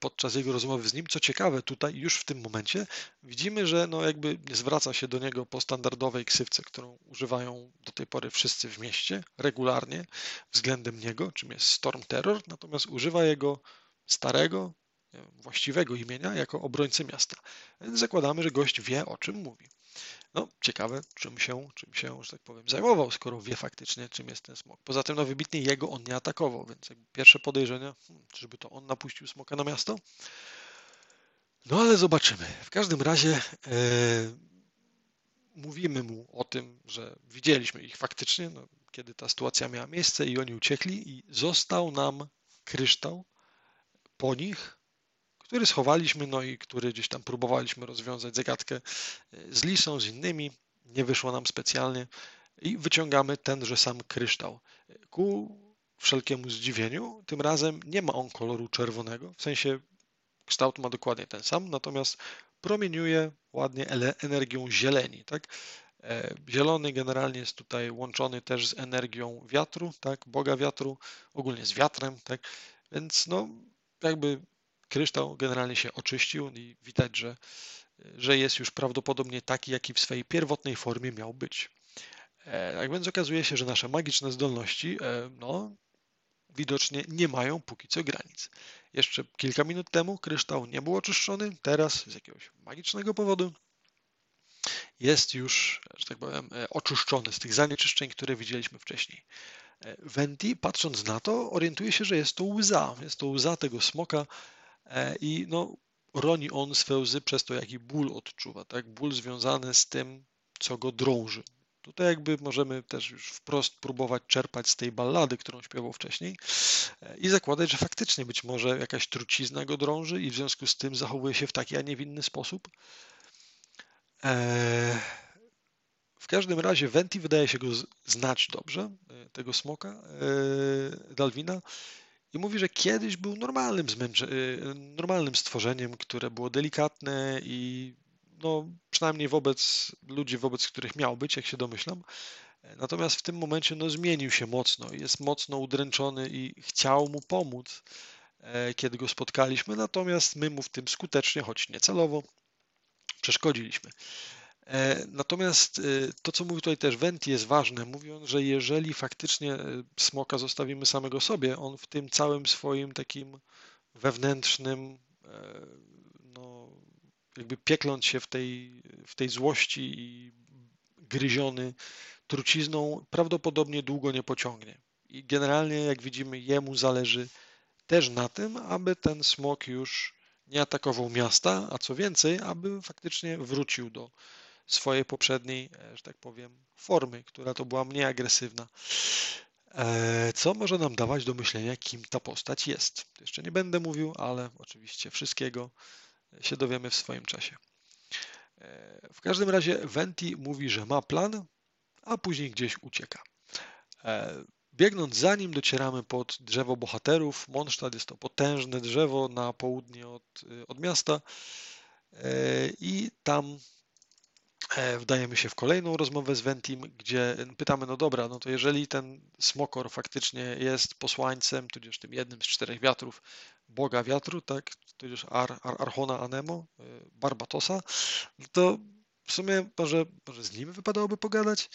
podczas jego rozmowy z nim. Co ciekawe, tutaj już w tym momencie widzimy, że no jakby nie zwraca się do niego po standardowej ksywce, którą używają do tej pory wszyscy w mieście regularnie względem niego, czym jest Storm Terror, natomiast używa jego starego, właściwego imienia jako obrońcy miasta. Więc zakładamy, że gość wie, o czym mówi. No, ciekawe, czym się, czym się, że tak powiem, zajmował, skoro wie faktycznie, czym jest ten smok. Poza tym, no, wybitnie jego on nie atakował, więc pierwsze podejrzenie, hmm, czyżby to on napuścił smoka na miasto? No, ale zobaczymy. W każdym razie e, mówimy mu o tym, że widzieliśmy ich faktycznie, no, kiedy ta sytuacja miała miejsce i oni uciekli i został nam kryształ po nich, który schowaliśmy, no i który gdzieś tam próbowaliśmy rozwiązać zagadkę e, z Lisą, z innymi. Nie wyszło nam specjalnie i wyciągamy tenże sam kryształ. Ku wszelkiemu zdziwieniu, tym razem nie ma on koloru czerwonego, w sensie kształt ma dokładnie ten sam, natomiast promieniuje ładnie energią zieleni. Tak? E, zielony generalnie jest tutaj łączony też z energią wiatru, tak? Boga wiatru, ogólnie z wiatrem, tak? Więc no, jakby kryształ generalnie się oczyścił i widać, że, że jest już prawdopodobnie taki, jaki w swojej pierwotnej formie miał być. Tak więc okazuje się, że nasze magiczne zdolności e, no, widocznie nie mają póki co granic. Jeszcze kilka minut temu kryształ nie był oczyszczony, teraz z jakiegoś magicznego powodu jest już, że tak powiem, e, oczyszczony z tych zanieczyszczeń, które widzieliśmy wcześniej. Venti, patrząc na to, orientuje się, że jest to łza. Jest to łza tego smoka, i no, roni on swe łzy przez to, jaki ból odczuwa, tak? Ból związany z tym, co go drąży. Tutaj jakby możemy też już wprost próbować czerpać z tej ballady, którą śpiewał wcześniej e, i zakładać, że faktycznie być może jakaś trucizna go drąży i w związku z tym zachowuje się w taki, a nie w inny sposób. E, w każdym razie Venti wydaje się go znać dobrze, tego smoka Dalwina i mówi, że kiedyś był normalnym, zmęcze, y, normalnym stworzeniem, które było delikatne i no, przynajmniej wobec ludzi, wobec których miał być, jak się domyślam. Natomiast w tym momencie no, zmienił się mocno, jest mocno udręczony i chciał mu pomóc, e, kiedy go spotkaliśmy, natomiast my mu w tym skutecznie, choć niecelowo, przeszkodziliśmy. E, natomiast e, to, co mówi tutaj też Venti jest ważne. Mówi on, że jeżeli faktycznie e, smoka zostawimy samego sobie, on w tym całym swoim takim wewnętrznym, no, jakby piekląc się w tej, w tej złości i gryziony trucizną, prawdopodobnie długo nie pociągnie. I generalnie, jak widzimy, jemu zależy też na tym, aby ten smok już nie atakował miasta, a co więcej, aby faktycznie wrócił do swojej poprzedniej, e, że tak powiem, formy, która to była mniej agresywna. E, co może nam dawać do myślenia, kim ta postać jest? Jeszcze nie będę mówił, ale oczywiście wszystkiego się dowiemy w swoim czasie. E, w każdym razie Venti mówi, że ma plan, a później gdzieś ucieka. Biegnąc za nim docieramy pod drzewo bohaterów. Mondstadt jest to potężne drzewo na południe od, od miasta i tam E, wdajemy się w kolejną rozmowę z Ventim, gdzie pytamy, no dobra, no to jeżeli ten smokor faktycznie jest posłańcem, tudzież tym jednym z czterech wiatrów, Boga wiatru, tak, tudzież Ar, Ar, Archona Anemo, e, Barbatosa, no to w sumie może, może z nim wypadałoby pogadać.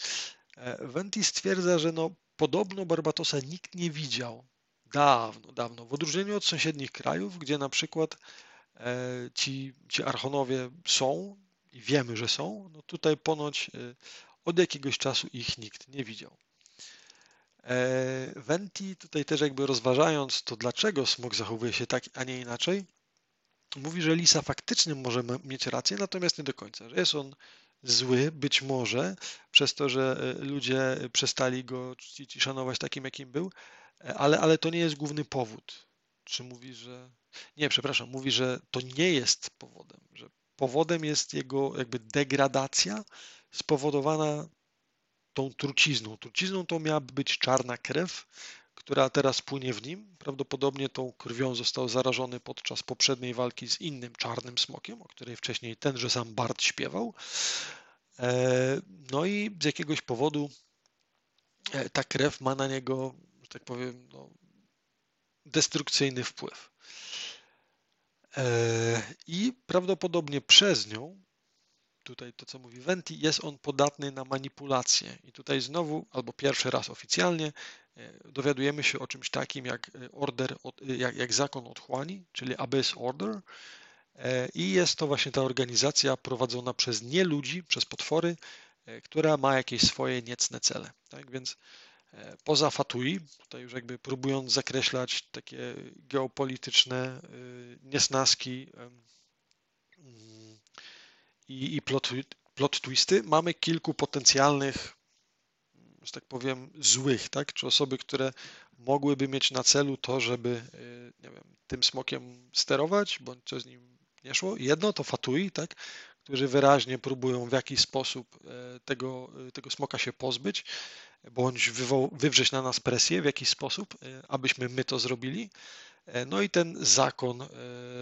E, Venti stwierdza, że no podobno Barbatosa nikt nie widział dawno, dawno, w odróżnieniu od sąsiednich krajów, gdzie na przykład ci, ci archonowie są, i wiemy, że są, no tutaj ponoć e, od jakiegoś czasu ich nikt nie widział. E, Venti tutaj też jakby rozważając to, dlaczego smok zachowuje się tak, a nie inaczej, mówi, że Lisa faktycznie może mieć rację, natomiast nie do końca, że jest on zły, być może przez to, że e, ludzie przestali go czcić i szanować takim, jakim był, ale, ale to nie jest główny powód. Czy mówi, że. Nie, przepraszam, mówi, że to nie jest powodem, że powodem jest jego jakby degradacja spowodowana tą trucizną. Trucizną to miałaby być czarna krew, która teraz płynie w nim. Prawdopodobnie tą krwią został zarażony podczas poprzedniej walki z innym czarnym smokiem, o której wcześniej tenże sam Bart śpiewał. E, no i z jakiegoś powodu e, ta krew ma na niego, że tak powiem, no, destrukcyjny wpływ. E, I prawdopodobnie przez nią, tutaj to co mówi Venti, jest on podatny na manipulację. I tutaj znowu, albo pierwszy raz oficjalnie, e, dowiadujemy się o czymś takim jak e, order, jak, jak zakon otchłani, czyli Abyss Order. I jest to właśnie ta organizacja prowadzona przez nie ludzi, przez potwory, która ma jakieś swoje niecne cele. Tak więc poza Fatui, tutaj już jakby próbując zakreślać takie geopolityczne y, niesnaski i, i plot, plot twisty, mamy kilku potencjalnych, że tak powiem, złych, tak? czy osoby, które mogłyby mieć na celu to, żeby nie wiem, tym smokiem sterować, bądź co z nim nie szło. Jedno to Fatui, tak? Którzy wyraźnie próbują w jakiś sposób e, tego, tego smoka się pozbyć bądź wywrzeć na nas presję w jakiś sposób, e, abyśmy my to zrobili. E, no i ten zakon e,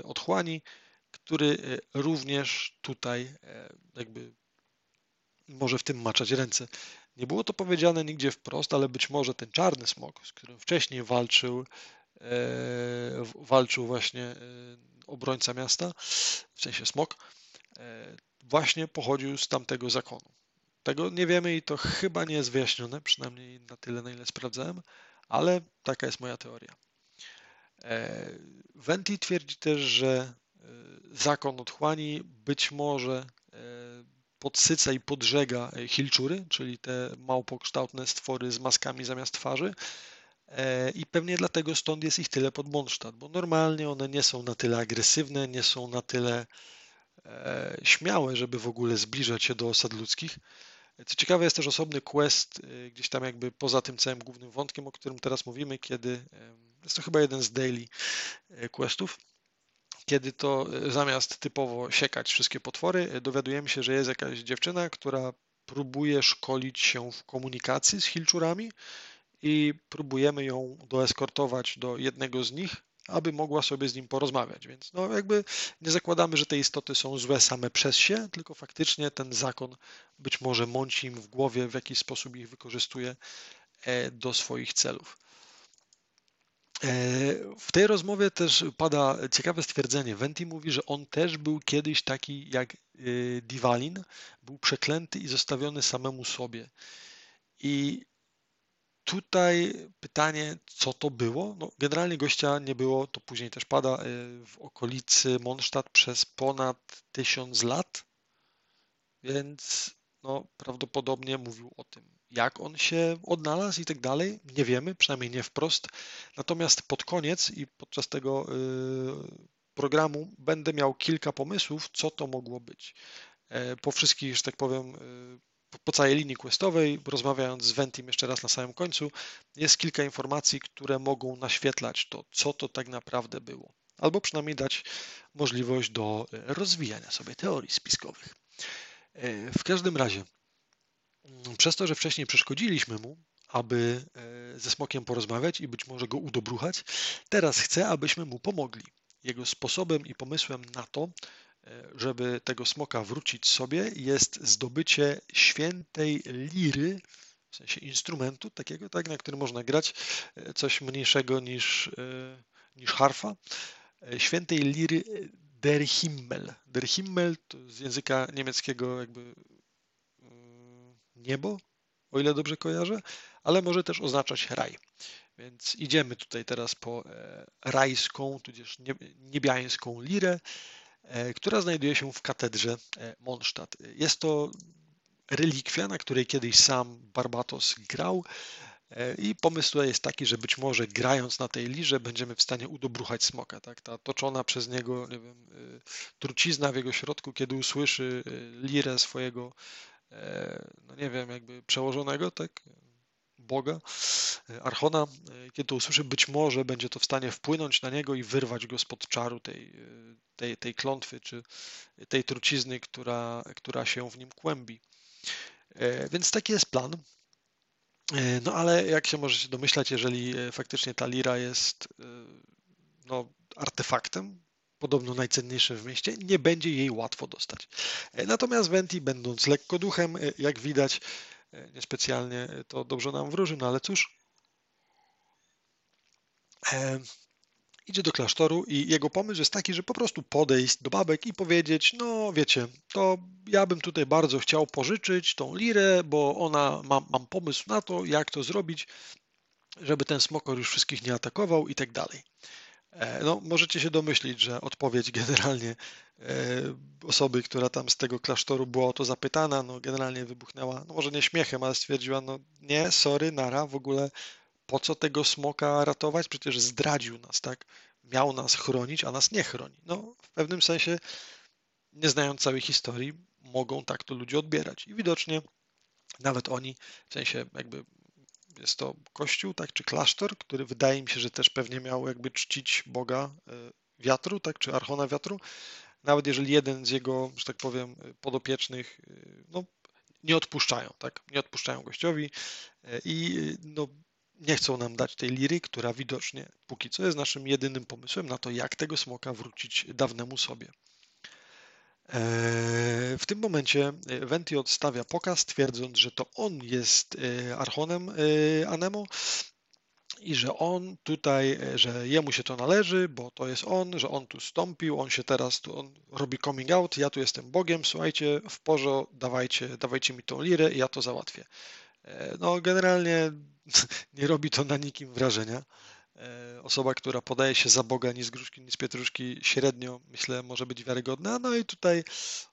otchłani, który również tutaj jakby może w tym maczać ręce. Nie było to powiedziane nigdzie wprost, ale być może ten czarny smok, z którym wcześniej walczył, walczył właśnie obrońca miasta, w sensie smok, właśnie pochodził z tamtego zakonu. Tego nie wiemy i to chyba nie jest wyjaśnione, przynajmniej na tyle, na ile sprawdzałem, ale taka jest moja teoria. E, Venti twierdzi też, że e, zakon otchłani być może e, podsyca i podżega hilczury, czyli te małpokształtne stwory z maskami zamiast twarzy. I pewnie dlatego stąd jest ich tyle pod Mondstadt, bo normalnie one nie są na tyle agresywne, nie są na tyle śmiałe, żeby w ogóle zbliżać się do osad ludzkich. Co ciekawe, jest też osobny quest, y, gdzieś tam jakby poza tym całym głównym wątkiem, o którym teraz mówimy, kiedy jest to chyba jeden z daily questów, kiedy to zamiast typowo siekać wszystkie potwory, dowiadujemy się, że jest jakaś dziewczyna, która próbuje szkolić się w komunikacji z hilczurami i próbujemy ją doeskortować do jednego z nich, aby mogła sobie z nim porozmawiać. Więc no jakby nie zakładamy, że te istoty są złe same przez się, tylko faktycznie ten zakon być może mąci im w głowie, w jakiś sposób ich wykorzystuje e, do swoich celów. E, w tej rozmowie też pada ciekawe stwierdzenie. Venti mówi, że on też był kiedyś taki jak e, Divalin, był przeklęty i zostawiony samemu sobie. I Tutaj pytanie, co to było? No, generalnie gościa nie było, to później też pada y, w okolicy Mondstadt przez ponad tysiąc lat, więc no, prawdopodobnie mówił o tym, jak on się odnalazł i tak dalej. Nie wiemy, przynajmniej nie wprost. Natomiast pod koniec i podczas tego y, programu będę miał kilka pomysłów, co to mogło być. E, po wszystkich, że tak powiem, y, po całej linii questowej, rozmawiając z Ventim jeszcze raz na samym końcu, jest kilka informacji, które mogą naświetlać to, co to tak naprawdę było. Albo przynajmniej dać możliwość do rozwijania sobie teorii spiskowych. E, w każdym razie, mm, przez to, że wcześniej przeszkodziliśmy mu, aby e, ze smokiem porozmawiać i być może go udobruchać, teraz chcę, abyśmy mu pomogli. Jego sposobem i pomysłem na to, e, żeby tego smoka wrócić sobie, jest zdobycie świętej liry, w sensie instrumentu takiego, tak, na którym można grać, coś mniejszego niż, niż harfa, świętej liry Der Himmel. Der Himmel to z języka niemieckiego jakby niebo, o ile dobrze kojarzę, ale może też oznaczać raj. Więc idziemy tutaj teraz po e, rajską, tudzież niebiańską lirę, e, która znajduje się w katedrze e, Mondstadt. Jest to relikwia, na której kiedyś sam Barbatos grał. E, I pomysł tutaj jest taki, że być może grając na tej lirze będziemy w stanie udobruchać smoka. Tak? Ta toczona przez niego nie wiem, e, trucizna w jego środku, kiedy usłyszy e, lirę swojego, no nie wiem, jakby przełożonego, tak? Boga, Archona, kiedy to usłyszy, być może będzie to w stanie wpłynąć na niego i wyrwać go spod czaru tej, tej, tej klątwy, czy tej trucizny, która, która się w nim kłębi. Więc taki jest plan. E, no ale jak się możecie domyślać, jeżeli e, faktycznie ta lira jest e, no, artefaktem, podobno najcenniejszym w mieście, nie będzie jej łatwo dostać. Natomiast Venti, będąc lekko duchem, jak widać, niespecjalnie to dobrze nam wróży, no ale cóż, idzie do klasztoru i jego pomysł jest taki, że po prostu podejść do babek i powiedzieć, no wiecie, to ja bym tutaj bardzo chciał pożyczyć tą lirę, bo ona, mam, mam pomysł na to, jak to zrobić, żeby ten smokor już wszystkich nie atakował i tak dalej. E, no, możecie się domyślić, że odpowiedź generalnie e, osoby, która tam z tego klasztoru była o to zapytana, no generalnie wybuchnęła, no może nie śmiechem, ale stwierdziła, no nie, sorry, nara, w ogóle po co tego smoka ratować? Przecież zdradził nas, tak? Miał nas chronić, a nas nie chroni. No, w pewnym sensie, nie znając całej historii, mogą tak to ludzie odbierać. I widocznie nawet oni, w sensie jakby jest to kościół, tak, czy klasztor, który wydaje mi się, że też pewnie miał jakby czcić Boga e, wiatru, tak, czy archona wiatru, nawet jeżeli jeden z jego, że tak powiem, podopiecznych, e, no, nie odpuszczają, tak, nie odpuszczają gościowi e, i no, nie chcą nam dać tej liry, która widocznie póki co jest naszym jedynym pomysłem na to, jak tego smoka wrócić dawnemu sobie. E, w tym momencie e, Venti odstawia pokaz, twierdząc, że to on jest e, archonem Anemo i że on tutaj, że jemu się to należy, bo to jest on, że on tu stąpił, on się teraz tu on robi coming out, ja tu jestem Bogiem, słuchajcie, w porze, dawajcie, dawajcie mi tą lirę i ja to załatwię. No, generalnie [LAUGHS] nie robi to na nikim wrażenia. E, osoba, która podaje się za Boga, ni z gruszki, ni z pietruszki, średnio, myślę, może być wiarygodna. No i tutaj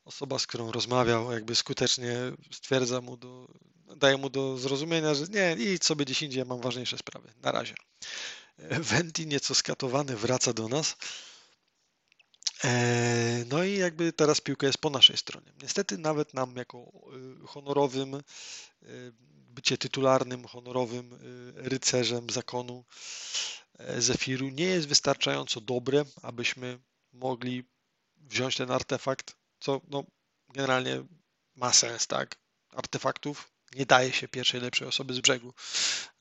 osoba, z którą rozmawiał, jakby skutecznie stwierdza mu, do, daje mu do zrozumienia, że nie, idź sobie gdzieś indziej, ja mam ważniejsze sprawy. Na razie. E, Venti, nieco skatowany, wraca do nas. E, no i jakby teraz piłka jest po naszej stronie. Niestety nawet nam jako honorowym bycie tytularnym, honorowym y, rycerzem zakonu e, Zefiru nie jest wystarczająco dobre, abyśmy mogli wziąć ten artefakt, co no, generalnie ma sens, tak? Artefaktów nie daje się pierwszej lepszej osoby z brzegu,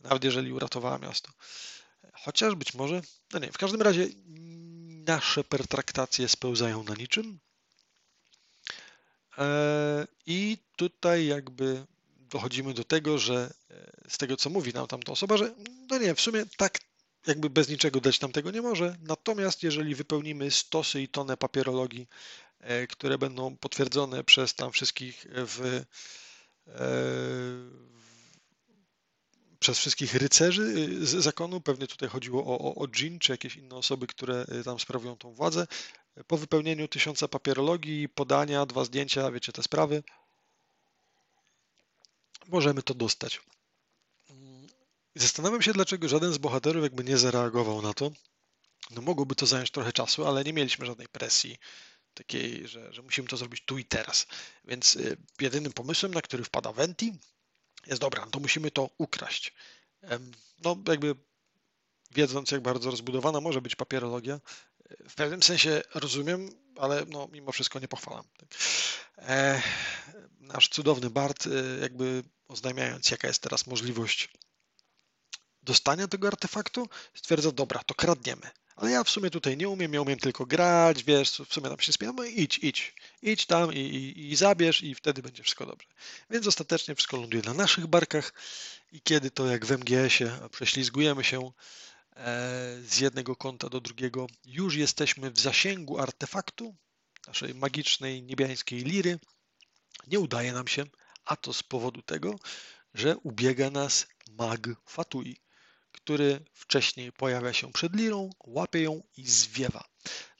nawet jeżeli uratowała miasto. Chociaż być może, no nie, w każdym razie nasze pertraktacje spełzają na niczym. E, I tutaj jakby dochodzimy do tego, że e, z tego, co mówi nam tamta osoba, że no nie, w sumie tak jakby bez niczego dać nam tego nie może. Natomiast jeżeli wypełnimy stosy i tonę papierologii, e, które będą potwierdzone przez tam wszystkich w, w przez wszystkich rycerzy z zakonu, pewnie tutaj chodziło o, o, o Jin czy jakieś inne osoby, które tam sprawują tą władzę. Po wypełnieniu tysiąca papierologii, podania, dwa zdjęcia, wiecie te sprawy, możemy to dostać. Zastanawiam się, dlaczego żaden z bohaterów jakby nie zareagował na to. No mogłoby to zająć trochę czasu, ale nie mieliśmy żadnej presji takiej, że, że musimy to zrobić tu i teraz. Więc y, jedynym pomysłem, na który wpada Venti, jest dobra, to musimy to ukraść. No jakby wiedząc, jak bardzo rozbudowana może być papierologia, w pewnym sensie rozumiem, ale no, mimo wszystko nie pochwalam. E, nasz cudowny Bart, y, jakby oznajmiając, jaka jest teraz możliwość dostania tego artefaktu, stwierdza, dobra, to kradniemy. Ale ja w sumie tutaj nie umiem, ja umiem tylko grać, wiesz, w sumie tam się spiam, no idź, idź, idź tam i, i, i zabierz i wtedy będzie wszystko dobrze. Więc ostatecznie wszystko ląduje na naszych barkach i kiedy to jak w MGS-ie prześlizgujemy się e, z jednego kąta do drugiego, już jesteśmy w zasięgu artefaktu, naszej magicznej niebiańskiej liry, nie udaje nam się, a to z powodu tego, że ubiega nas mag Fatui który wcześniej pojawia się przed lirą, łapie ją i zwiewa.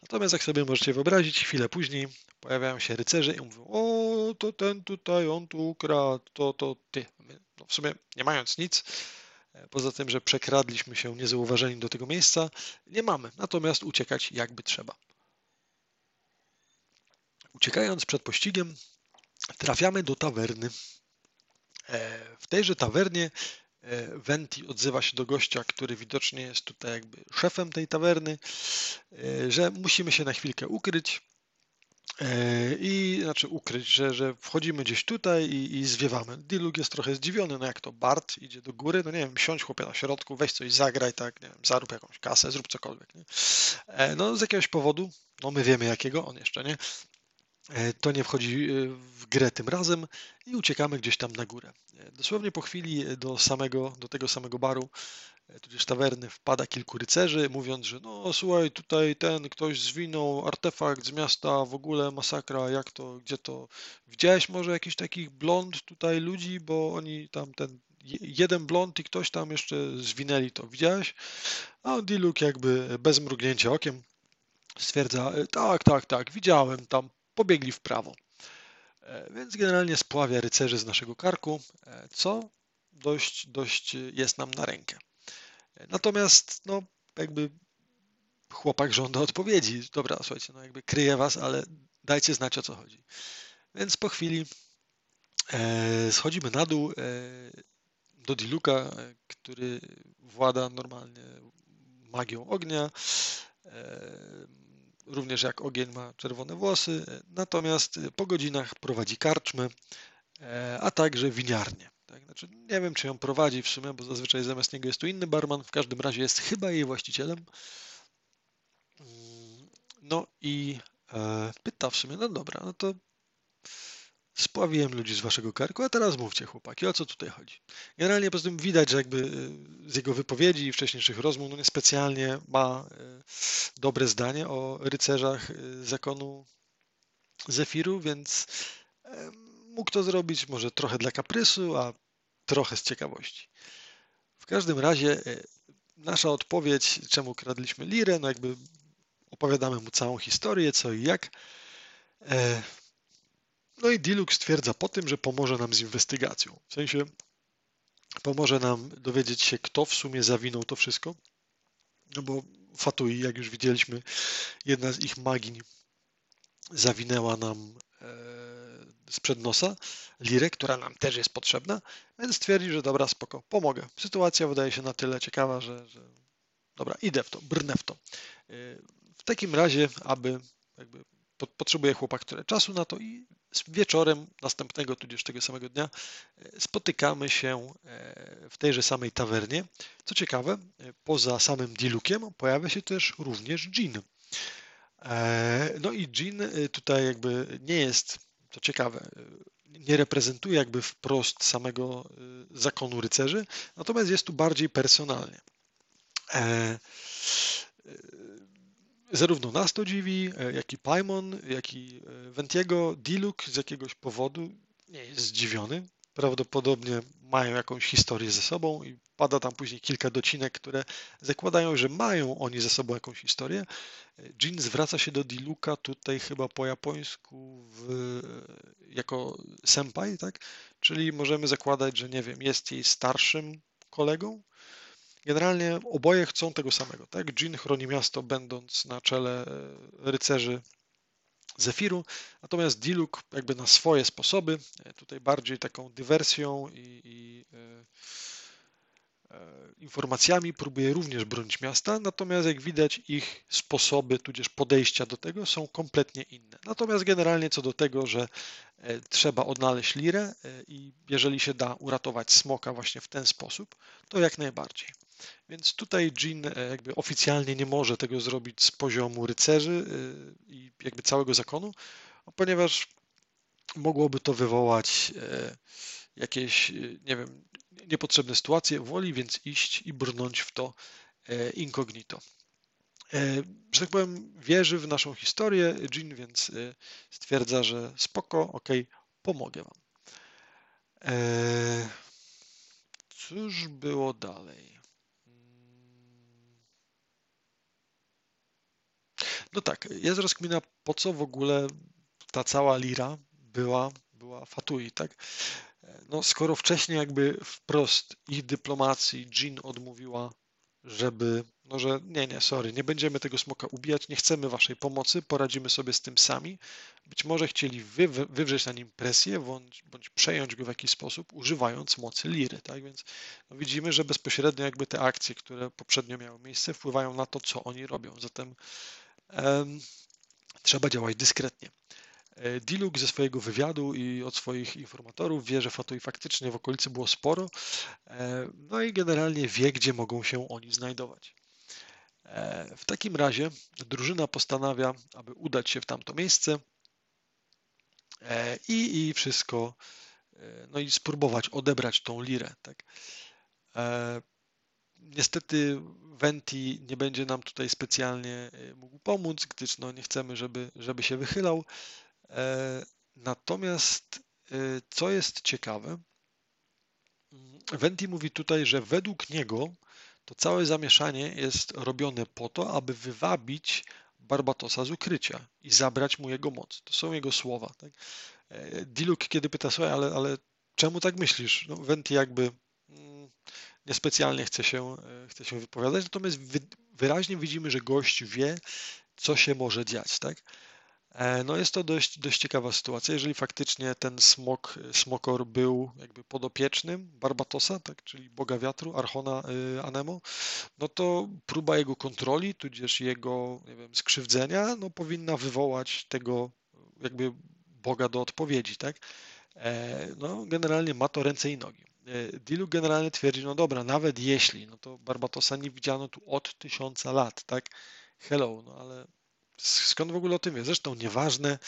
Natomiast jak sobie możecie wyobrazić, chwilę później pojawiają się rycerze i mówią, o, to ten tutaj, on tu ukradł, to, to ty. No w sumie nie mając nic, poza tym, że przekradliśmy się niezauważeni do tego miejsca, nie mamy. Natomiast uciekać jakby trzeba. Uciekając przed pościgiem, trafiamy do tawerny. E, w tejże tawernie E, Venti odzywa się do gościa, który widocznie jest tutaj jakby szefem tej tawerny, e, że musimy się na chwilkę ukryć. I znaczy ukryć, że, że wchodzimy gdzieś tutaj i, i zwiewamy. Diluk jest trochę zdziwiony, no jak to Bart idzie do góry, no nie wiem, siądź chłopie na środku, weź coś zagraj, tak, nie wiem, zarób jakąś kasę, zrób cokolwiek, nie? No z jakiegoś powodu, no my wiemy jakiego, on jeszcze nie, to nie wchodzi e, w grę tym razem i uciekamy gdzieś tam na górę. E, dosłownie po chwili do, samego, do tego samego baru, tudzież tawerny, wpada kilku rycerzy, mówiąc, że no słuchaj, tutaj ten ktoś zwinął artefakt z miasta, w ogóle masakra, jak to, gdzie to. Widziałeś może jakiś takich blond tutaj ludzi, bo oni tam ten jeden blond i ktoś tam jeszcze zwinęli to. Widziałeś? A Diluk jakby bez mrugnięcia okiem stwierdza, tak, tak, tak, widziałem tam pobiegli w prawo. E, więc generalnie spławia rycerzy z naszego karku, e, co dość, dość jest nam na rękę. E, natomiast, no, jakby chłopak żąda odpowiedzi. Dobra, słuchajcie, no jakby kryję was, ale dajcie znać o co chodzi. Więc po chwili e, schodzimy na dół e, do Diluka, który włada normalnie magią ognia. E, również jak ogień ma czerwone włosy, natomiast po godzinach prowadzi karczmy, e, a także winiarnię. Tak? Znaczy, nie wiem, czy ją prowadzi w sumie, bo zazwyczaj zamiast niego jest tu inny barman, w każdym razie jest chyba jej właścicielem. Mm, no i e, pyta w sumie, no dobra, no to Spławiłem ludzi z waszego karku, a teraz mówcie chłopaki, o co tutaj chodzi. Generalnie poza tym widać, że jakby e, z jego wypowiedzi i wcześniejszych rozmów no niespecjalnie ma e, dobre zdanie o rycerzach e, zakonu Zefiru, więc mógł to zrobić może trochę dla kaprysu, a trochę z ciekawości. W każdym razie nasza odpowiedź, czemu kradliśmy lirę, no jakby opowiadamy mu całą historię, co i jak. No i Diluk stwierdza po tym, że pomoże nam z inwestygacją. W sensie pomoże nam dowiedzieć się, kto w sumie zawinął to wszystko. No bo Fatui, jak już widzieliśmy, jedna z ich magiń zawinęła nam e, sprzed nosa lirę, która nam też jest potrzebna, więc stwierdzi, że dobra, spoko, pomogę. Sytuacja wydaje się na tyle ciekawa, że, że dobra, idę w to, brnę w to. E, w takim razie, aby jakby potrzebuje chłopak tyle czasu na to i wieczorem następnego, tudzież tego samego dnia e, spotykamy się e, w tejże samej tawernie. Co ciekawe, e, poza samym Dilukiem pojawia się też również Jean. No i Jean tutaj jakby nie jest, to ciekawe, nie reprezentuje jakby wprost samego zakonu rycerzy, natomiast jest tu bardziej personalnie. Zarówno nas to dziwi, e, jak i Paimon, jak i e, Ventiego, Diluk z jakiegoś powodu nie jest zdziwiony. Prawdopodobnie mają jakąś historię ze sobą i pada tam później kilka docinek, które zakładają, że mają oni ze sobą jakąś historię. E, Jin zwraca się do Diluka tutaj chyba po japońsku w jako senpai, tak? Czyli możemy zakładać, że nie wiem, jest jej starszym kolegą. Generalnie oboje chcą tego samego, tak? Jin chroni miasto, będąc na czele rycerzy Zefiru, natomiast Diluk jakby na swoje sposoby, tutaj bardziej taką dywersją i, i E, informacjami próbuje również bronić miasta, natomiast jak widać ich sposoby, tudzież podejścia do tego są kompletnie inne. Natomiast generalnie co do tego, że e, trzeba odnaleźć lirę e, i jeżeli się da uratować smoka właśnie w ten sposób, to jak najbardziej. Więc tutaj Jean jakby oficjalnie nie może tego zrobić z poziomu rycerzy i jakby całego zakonu, ponieważ mogłoby to wywołać jakieś, nie wiem, niepotrzebne sytuacje, woli więc iść i brnąć w to e, incognito. E, że tak powiem, wierzy w naszą historię Jean, więc e, stwierdza, że spoko, ok, pomogę wam. Cóż było dalej? No tak, jest rozkmina, po co w ogóle ta cała lira była, była Fatui, tak? No, skoro wcześniej jakby wprost ich dyplomacji Jean odmówiła, żeby, no że nie, nie, sorry, nie będziemy tego smoka ubijać, nie chcemy waszej pomocy, poradzimy sobie z tym sami. Być może chcieli wy, wywrzeć na nim presję, bądź, bądź przejąć go w jakiś sposób, używając mocy liry, tak? Więc no widzimy, że bezpośrednio jakby te akcje, które poprzednio miały miejsce, wpływają na to, co oni robią. Zatem trzeba działać dyskretnie. E, Diluk ze swojego wywiadu i od swoich informatorów wie, że Fatui faktycznie w okolicy było sporo, e, no i generalnie wie, gdzie mogą się oni znajdować. E, w takim razie drużyna postanawia, aby udać się w tamto miejsce i, i wszystko, no i spróbować odebrać tą lirę. Tak? Niestety Venti nie będzie nam tutaj specjalnie mógł pomóc, gdyż no nie chcemy, żeby, żeby się wychylał. E, natomiast e, co jest ciekawe, Venti mówi tutaj, że według niego to całe zamieszanie jest robione po to, aby wywabić Barbatosa z ukrycia i zabrać mu jego moc. To są jego słowa. Tak? E, Diluk, kiedy pyta, słuchaj, ale, ale czemu tak myślisz? No, Venti jakby mm, niespecjalnie chce się, chce się wypowiadać, natomiast wyraźnie widzimy, że gość wie, co się może dziać. Tak? E, no jest to dość, dość ciekawa sytuacja. Jeżeli faktycznie ten smok, smokor był jakby podopiecznym Barbatosa, tak, czyli Boga Wiatru, Archona y, Anemo, no to próba jego kontroli, tudzież jego nie wiem, skrzywdzenia, no powinna wywołać tego jakby Boga do odpowiedzi, tak? E, no generalnie ma to ręce i nogi. E, Dilu generalnie twierdzi, no dobra, nawet jeśli, no to Barbatosa nie widziano tu od tysiąca lat, tak? Hello, no ale Skąd w ogóle o tym wie? Zresztą nieważne,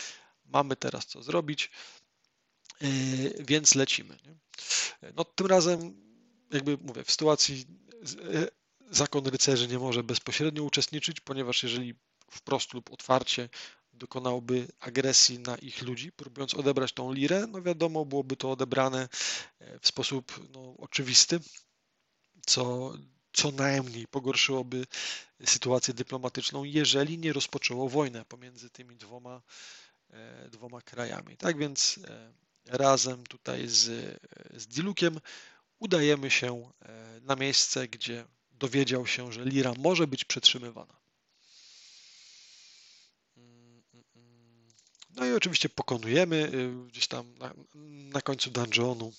mamy teraz co zrobić, yy, więc lecimy. Nie? No tym razem, jakby mówię, w sytuacji zakon rycerzy nie może bezpośrednio uczestniczyć, ponieważ jeżeli wprost lub otwarcie dokonałby agresji na ich ludzi, próbując odebrać tą lirę, no wiadomo, byłoby to odebrane yy, w sposób no, oczywisty, co co najmniej pogorszyłoby sytuację dyplomatyczną, jeżeli nie rozpoczęło wojnę pomiędzy tymi dwoma, e, dwoma krajami. Tak więc e, razem tutaj z, z Dilukiem udajemy się e, na miejsce, gdzie dowiedział się, że Lira może być przetrzymywana. No i oczywiście pokonujemy gdzieś tam na, na końcu dungeonu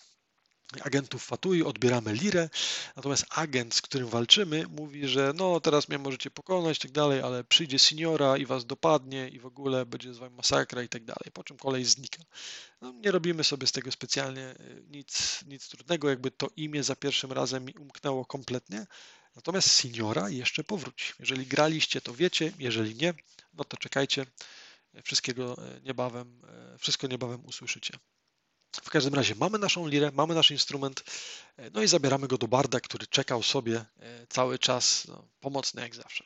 agentów Fatui, odbieramy lirę, natomiast agent, z którym walczymy, mówi, że no teraz mnie możecie pokonać i tak dalej, ale przyjdzie seniora i was dopadnie i w ogóle będzie z wami masakra i tak dalej, po czym kolej znika. No, nie robimy sobie z tego specjalnie y, nic, nic trudnego, jakby to imię za pierwszym razem mi umknęło kompletnie, natomiast seniora jeszcze powróci. Jeżeli graliście, to wiecie, jeżeli nie, no to czekajcie, wszystkiego y, niebawem, y, wszystko niebawem usłyszycie. W każdym razie mamy naszą lirę, mamy nasz instrument, e, no i zabieramy go do barda, który czekał sobie e, cały czas, no, pomocny jak zawsze.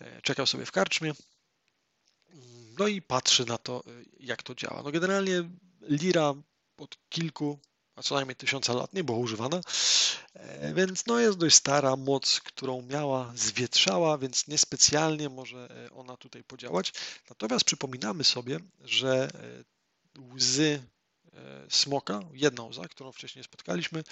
E, czekał sobie w karczmie, no i patrzy na to, jak to działa. No generalnie lira od kilku, a co najmniej tysiąca lat nie była używana, więc no jest dość stara moc, którą miała, zwietrzała, więc niespecjalnie może ona tutaj podziałać. Natomiast przypominamy sobie, że łzy smoka, jedna łza, którą wcześniej spotkaliśmy,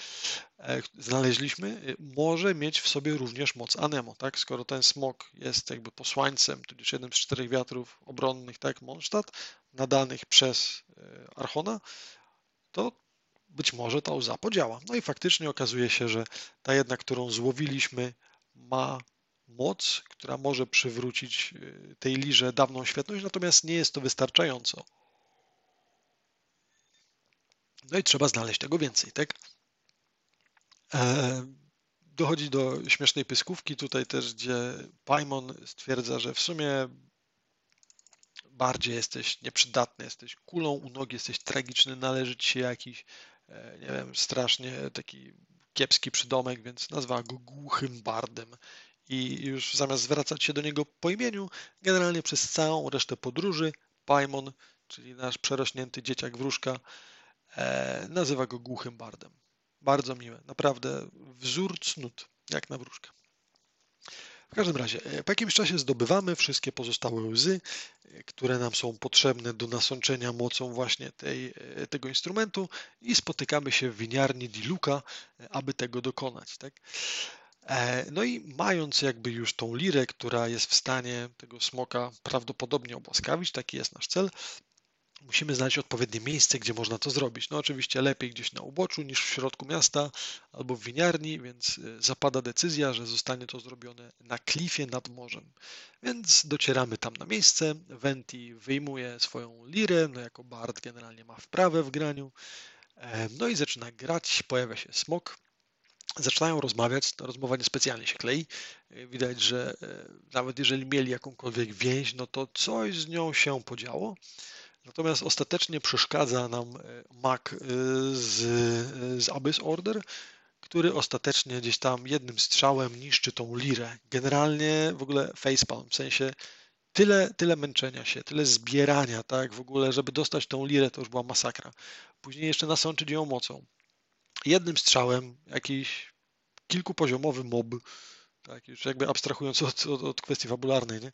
znaleźliśmy, może mieć w sobie również moc Anemo, tak? Skoro ten smok jest jakby posłańcem, tudzież jednym z czterech wiatrów obronnych, tak, Mondstadt, nadanych przez Archona, to być może ta łza podziała. No i faktycznie okazuje się, że ta jedna, którą złowiliśmy, ma moc, która może przywrócić y, tej lirze dawną świetność, natomiast nie jest to wystarczająco. No i trzeba znaleźć tego więcej, tak? E, dochodzi do śmiesznej pyskówki tutaj też, gdzie Paimon stwierdza, że w sumie bardziej jesteś nieprzydatny, jesteś kulą u nogi, jesteś tragiczny, należy ci się jakiś, nie wiem, strasznie taki kiepski przydomek, więc nazwa go głuchym bardem i już zamiast zwracać się do niego po imieniu, generalnie przez całą resztę podróży Paimon, czyli nasz przerośnięty dzieciak wróżka, e, nazywa go głuchym bardem. Bardzo miłe, naprawdę wzór cnót, jak na wróżkę. W każdym razie, e, po jakimś czasie zdobywamy wszystkie pozostałe łzy, e, które nam są potrzebne do nasączenia mocą właśnie tej, e, tego instrumentu i spotykamy się w winiarni Diluka, aby tego dokonać. Tak? No i mając jakby już tą lirę, która jest w stanie tego smoka prawdopodobnie obłaskawić, taki jest nasz cel, musimy znaleźć odpowiednie miejsce, gdzie można to zrobić. No oczywiście lepiej gdzieś na uboczu niż w środku miasta albo w winiarni, więc y, zapada decyzja, że zostanie to zrobione na klifie nad morzem. Więc docieramy tam na miejsce, Venti wyjmuje swoją lirę, no jako bard generalnie ma wprawę w graniu, no i zaczyna grać, pojawia się smok, zaczynają rozmawiać, rozmowa niespecjalnie się klei. E, widać, że e, nawet jeżeli mieli jakąkolwiek więź, no to coś z nią się podziało. Natomiast ostatecznie przeszkadza nam e, Mac e, z, e, z Abyss Order, który ostatecznie gdzieś tam jednym strzałem niszczy tą lirę. Generalnie w ogóle facepalm, w sensie tyle, tyle męczenia się, tyle zbierania, tak, w ogóle, żeby dostać tą lirę, to już była masakra. Później jeszcze nasączyć ją mocą. Jednym strzałem jakiś kilkupoziomowy mob tak, już jakby abstrahując od, od, od, kwestii fabularnej, nie?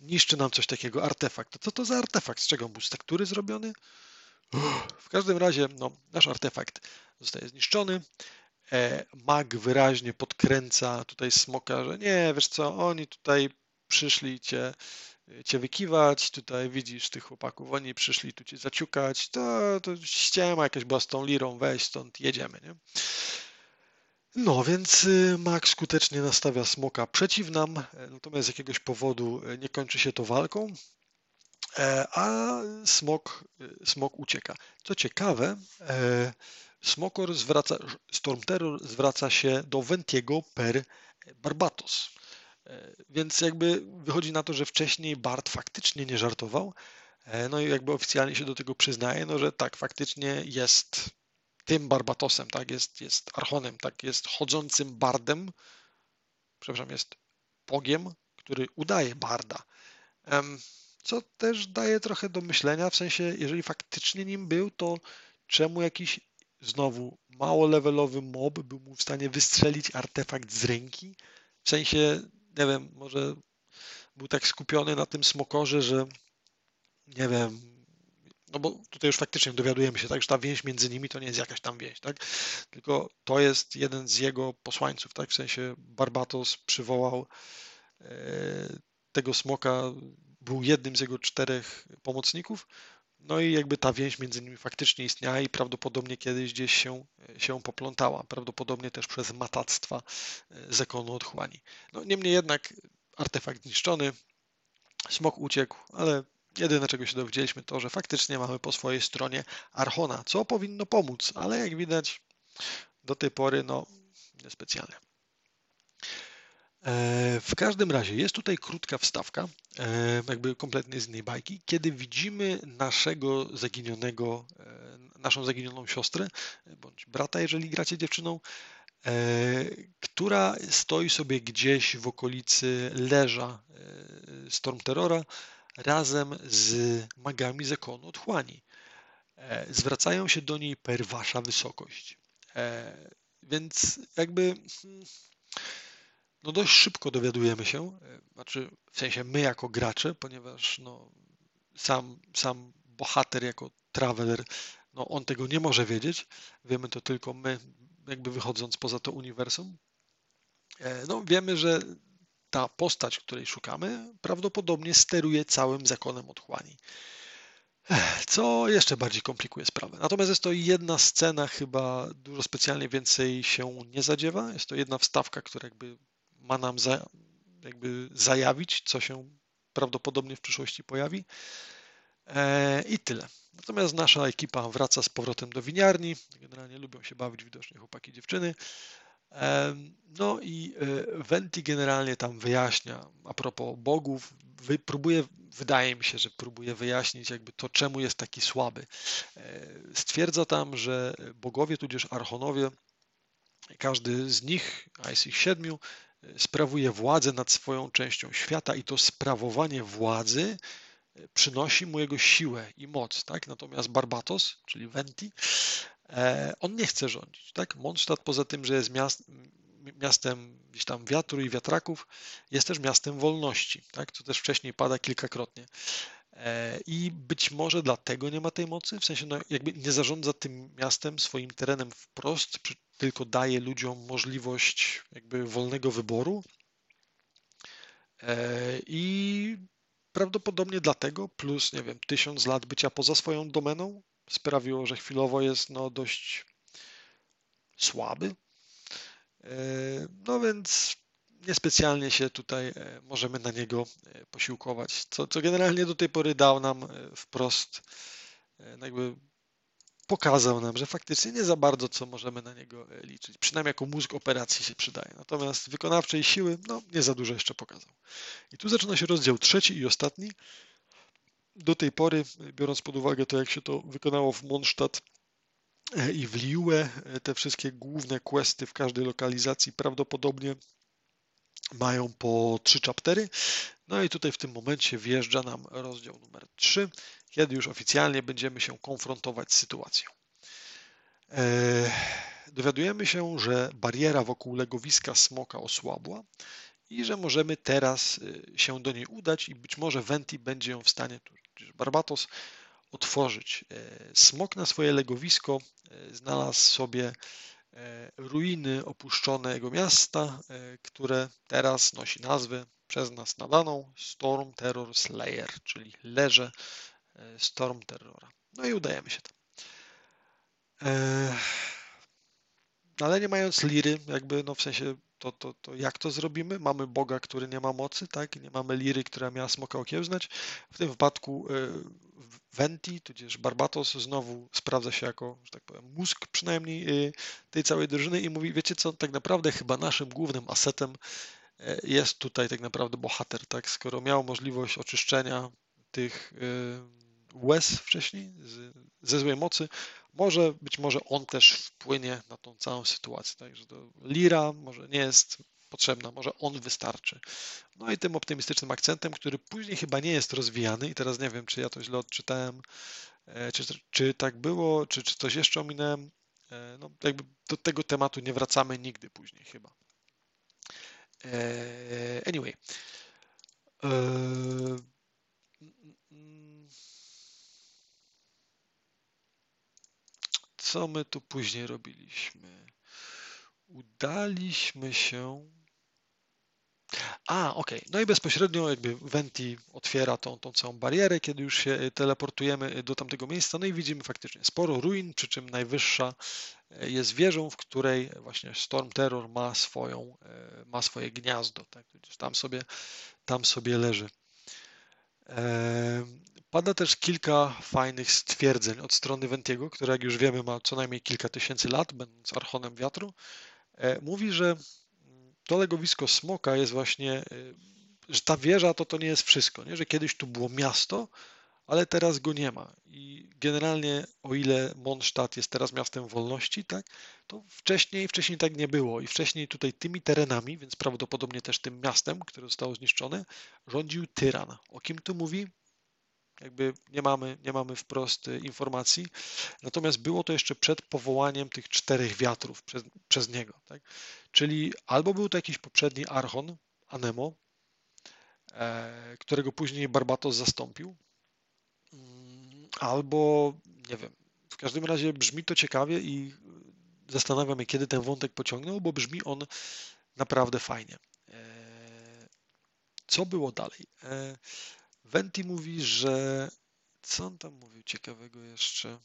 niszczy nam coś takiego, artefakt. To co to za artefakt? Z czego był? Z tektury zrobiony? [GASPS] W każdym razie, no, nasz artefakt zostaje zniszczony. E, mag wyraźnie podkręca tutaj smoka, że nie, wiesz co, oni tutaj przyszli cię, cię wykiwać, tutaj widzisz tych chłopaków, oni przyszli tu cię zaciukać, to, to ściema jakaś była z tą lirą, weź stąd, jedziemy, nie? No, więc y, Max skutecznie nastawia smoka przeciw nam, e, natomiast z jakiegoś powodu e, nie kończy się to walką, e, a smok, smok ucieka. Co ciekawe, Smokor zwraca, Storm Terror zwraca się do Ventiego per Barbatos. Więc jakby wychodzi na to, że wcześniej Bart faktycznie nie żartował. No i jakby oficjalnie się do tego przyznaje, no że tak, faktycznie jest tym Barbatosem, tak, jest, jest Archonem, tak, jest chodzącym bardem, przepraszam, jest Bogiem, który udaje barda. Co też daje trochę do myślenia, w sensie, jeżeli faktycznie nim był, to czemu jakiś znowu mało levelowy mob był mu w stanie wystrzelić artefakt z ręki? W sensie, nie wiem, może był tak skupiony na tym smokorze, że nie wiem, no bo tutaj już faktycznie dowiadujemy się, tak, że ta więź między nimi to nie jest jakaś tam więź, tak, tylko to jest jeden z jego posłańców, tak, w sensie Barbatos przywołał e, tego smoka, był jednym z jego czterech pomocników, no i jakby ta więź między nimi faktycznie istniała i prawdopodobnie kiedyś gdzieś się, się poplątała, prawdopodobnie też przez matactwa e, zakonu otchłani. No niemniej jednak artefakt zniszczony, smok uciekł, ale Jedyne, czego się dowiedzieliśmy, to, że faktycznie mamy po swojej stronie Archona, co powinno pomóc, ale jak widać, do tej pory, no, niespecjalnie. E, w każdym razie jest tutaj krótka wstawka, e, jakby kompletnie z innej bajki, kiedy widzimy naszego zaginionego, e, naszą zaginioną siostrę, bądź brata, jeżeli gracie dziewczyną, która stoi sobie gdzieś w okolicy leża Storm Terrora, razem z magami zakonu otchłani. E, zwracają się do niej per wasza wysokość. E, więc jakby hmm, no dość szybko dowiadujemy się, e, znaczy w sensie my jako gracze, ponieważ no, sam, sam bohater jako traveler no on tego nie może wiedzieć, wiemy to tylko my, jakby wychodząc poza to uniwersum. No wiemy, że ta postać, której szukamy, prawdopodobnie steruje całym zakonem otchłani. Co jeszcze bardziej komplikuje sprawę. Natomiast jest to jedna scena, chyba dużo specjalnie więcej się nie zadziewa. Jest to jedna wstawka, która jakby ma nam za, jakby zajawić, co się prawdopodobnie w przyszłości pojawi. E, I tyle. Natomiast nasza ekipa wraca z powrotem do winiarni. Generalnie lubią się bawić widocznie chłopaki dziewczyny. No i e, Venti generalnie tam wyjaśnia a propos bogów, próbuje, wydaje mi się, że próbuje wyjaśnić jakby to, czemu jest taki słaby. E, stwierdza tam, że bogowie, tudzież archonowie, każdy z nich, a jest ich siedmiu, e, sprawuje władzę nad swoją częścią świata i to sprawowanie władzy przynosi mu jego siłę i moc. Tak? Natomiast Barbatos, czyli Venti, on nie chce rządzić. Tak? Mondstadt poza tym, że jest miast, miastem gdzieś tam wiatru i wiatraków, jest też miastem wolności, tak? co też wcześniej pada kilkakrotnie. E, I być może dlatego nie ma tej mocy, w sensie no, jakby nie zarządza tym miastem, swoim terenem wprost, tylko daje ludziom możliwość jakby wolnego wyboru. E, I prawdopodobnie dlatego, plus nie wiem, tysiąc lat bycia poza swoją domeną, sprawiło, że chwilowo jest no, dość słaby. E, no więc niespecjalnie się tutaj e, możemy na niego e, posiłkować, co, co generalnie do tej pory dał nam wprost, jakby pokazał nam, że faktycznie nie za bardzo co możemy na niego liczyć. Przynajmniej jako mózg operacji się przydaje. Natomiast wykonawczej siły, no nie za dużo jeszcze pokazał. I tu zaczyna się rozdział trzeci i ostatni, do tej pory, biorąc pod uwagę to, jak się to wykonało w Mondstadt e, i w Liue, e, te wszystkie główne questy w każdej lokalizacji prawdopodobnie mają po trzy chaptery. No i tutaj w tym momencie wjeżdża nam rozdział numer 3, kiedy już oficjalnie będziemy się konfrontować z sytuacją. E, dowiadujemy się, że bariera wokół legowiska smoka osłabła i że możemy teraz się do niej udać i być może Venti będzie ją w stanie, Barbatos otworzyć. E, smok na swoje legowisko e, znalazł sobie e, ruiny opuszczonego miasta, które teraz nosi nazwę przez nas nadaną Storm Terror Slayer, czyli leże Storm Terrora. No i udajemy się tam. Ale nie mając liry, jakby no w sensie to, to, to jak to zrobimy? Mamy Boga, który nie ma mocy, tak? Nie mamy liry, która miała smoka okiełznać. W tym wypadku y, Venti, tudzież Barbatos znowu sprawdza się jako, że tak powiem, mózg przynajmniej y, tej całej drużyny i mówi, wiecie co, tak naprawdę chyba naszym głównym asetem y, jest tutaj tak naprawdę bohater, tak? Skoro miał możliwość oczyszczenia tych łez wcześniej ze złej mocy, może, być może on też wpłynie na tą całą sytuację. Także lira może nie jest potrzebna, może on wystarczy. No i tym optymistycznym akcentem, który później chyba nie jest rozwijany i teraz nie wiem, czy ja to źle odczytałem, e, czy, czy tak było, czy, czy coś jeszcze ominąłem. E, no, jakby do tego tematu nie wracamy nigdy później chyba. E, anyway. Co my tu później robiliśmy? Udaliśmy się. A. Okay. No i bezpośrednio jakby Venti otwiera tą, tą całą barierę, kiedy już się teleportujemy do tamtego miejsca. No i widzimy faktycznie sporo ruin, przy czym najwyższa e, jest wieżą, w której właśnie Storm Terror ma, swoją, ma swoje gniazdo. Tak? Tam, sobie, tam sobie leży. Pada też kilka fajnych stwierdzeń od strony Ventiego, który jak już wiemy ma co najmniej kilka tysięcy lat, będąc archonem wiatru. E, mówi, że to legowisko smoka jest właśnie, e, że ta wieża to to nie jest wszystko, nie? że kiedyś tu było miasto, ale teraz go nie ma. I generalnie, o ile Mondstadt jest teraz miastem wolności, tak, to wcześniej, wcześniej tak nie było. I wcześniej tutaj tymi terenami, więc prawdopodobnie też tym miastem, które zostało zniszczone, rządził tyran. O kim tu mówi? Jakby nie mamy, nie mamy wprost y, informacji. Natomiast było to jeszcze przed powołaniem tych czterech wiatrów przez, przez niego. Tak? Czyli albo był to jakiś poprzedni archon, Anemo, e, którego później Barbatos zastąpił, mm, albo nie wiem, W każdym razie brzmi to ciekawie i zastanawiam się, kiedy ten wątek pociągnął, bo brzmi on naprawdę fajnie. E, co było dalej? Venti mówi, że. Co on tam mówił ciekawego jeszcze?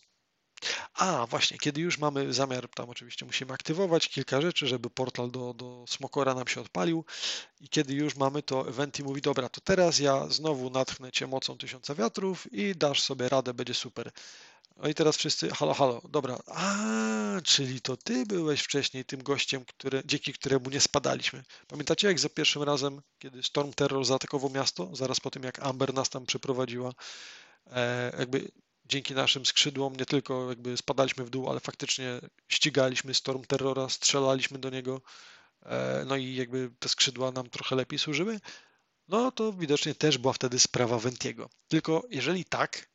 A, właśnie, kiedy już mamy zamiar, tam oczywiście musimy aktywować kilka rzeczy, żeby portal do, do Smokora nam się odpalił i kiedy już mamy to, Venti mówi, dobra, to teraz ja znowu natchnę Cię mocą tysiąca wiatrów i dasz sobie radę, będzie super. No i teraz wszyscy, halo, halo, dobra, a, czyli to Ty byłeś wcześniej tym gościem, który, dzięki któremu nie spadaliśmy. Pamiętacie, jak za pierwszym razem, kiedy Storm Terror zaatakował miasto, zaraz po tym, jak Amber nas tam przyprowadziła, e, jakby dzięki naszym skrzydłom nie tylko jakby spadaliśmy w dół, ale faktycznie ścigaliśmy Storm Terrora, strzelaliśmy do niego, e, no i jakby te skrzydła nam trochę lepiej służyły, no to widocznie też była wtedy sprawa Ventiego. Tylko jeżeli tak,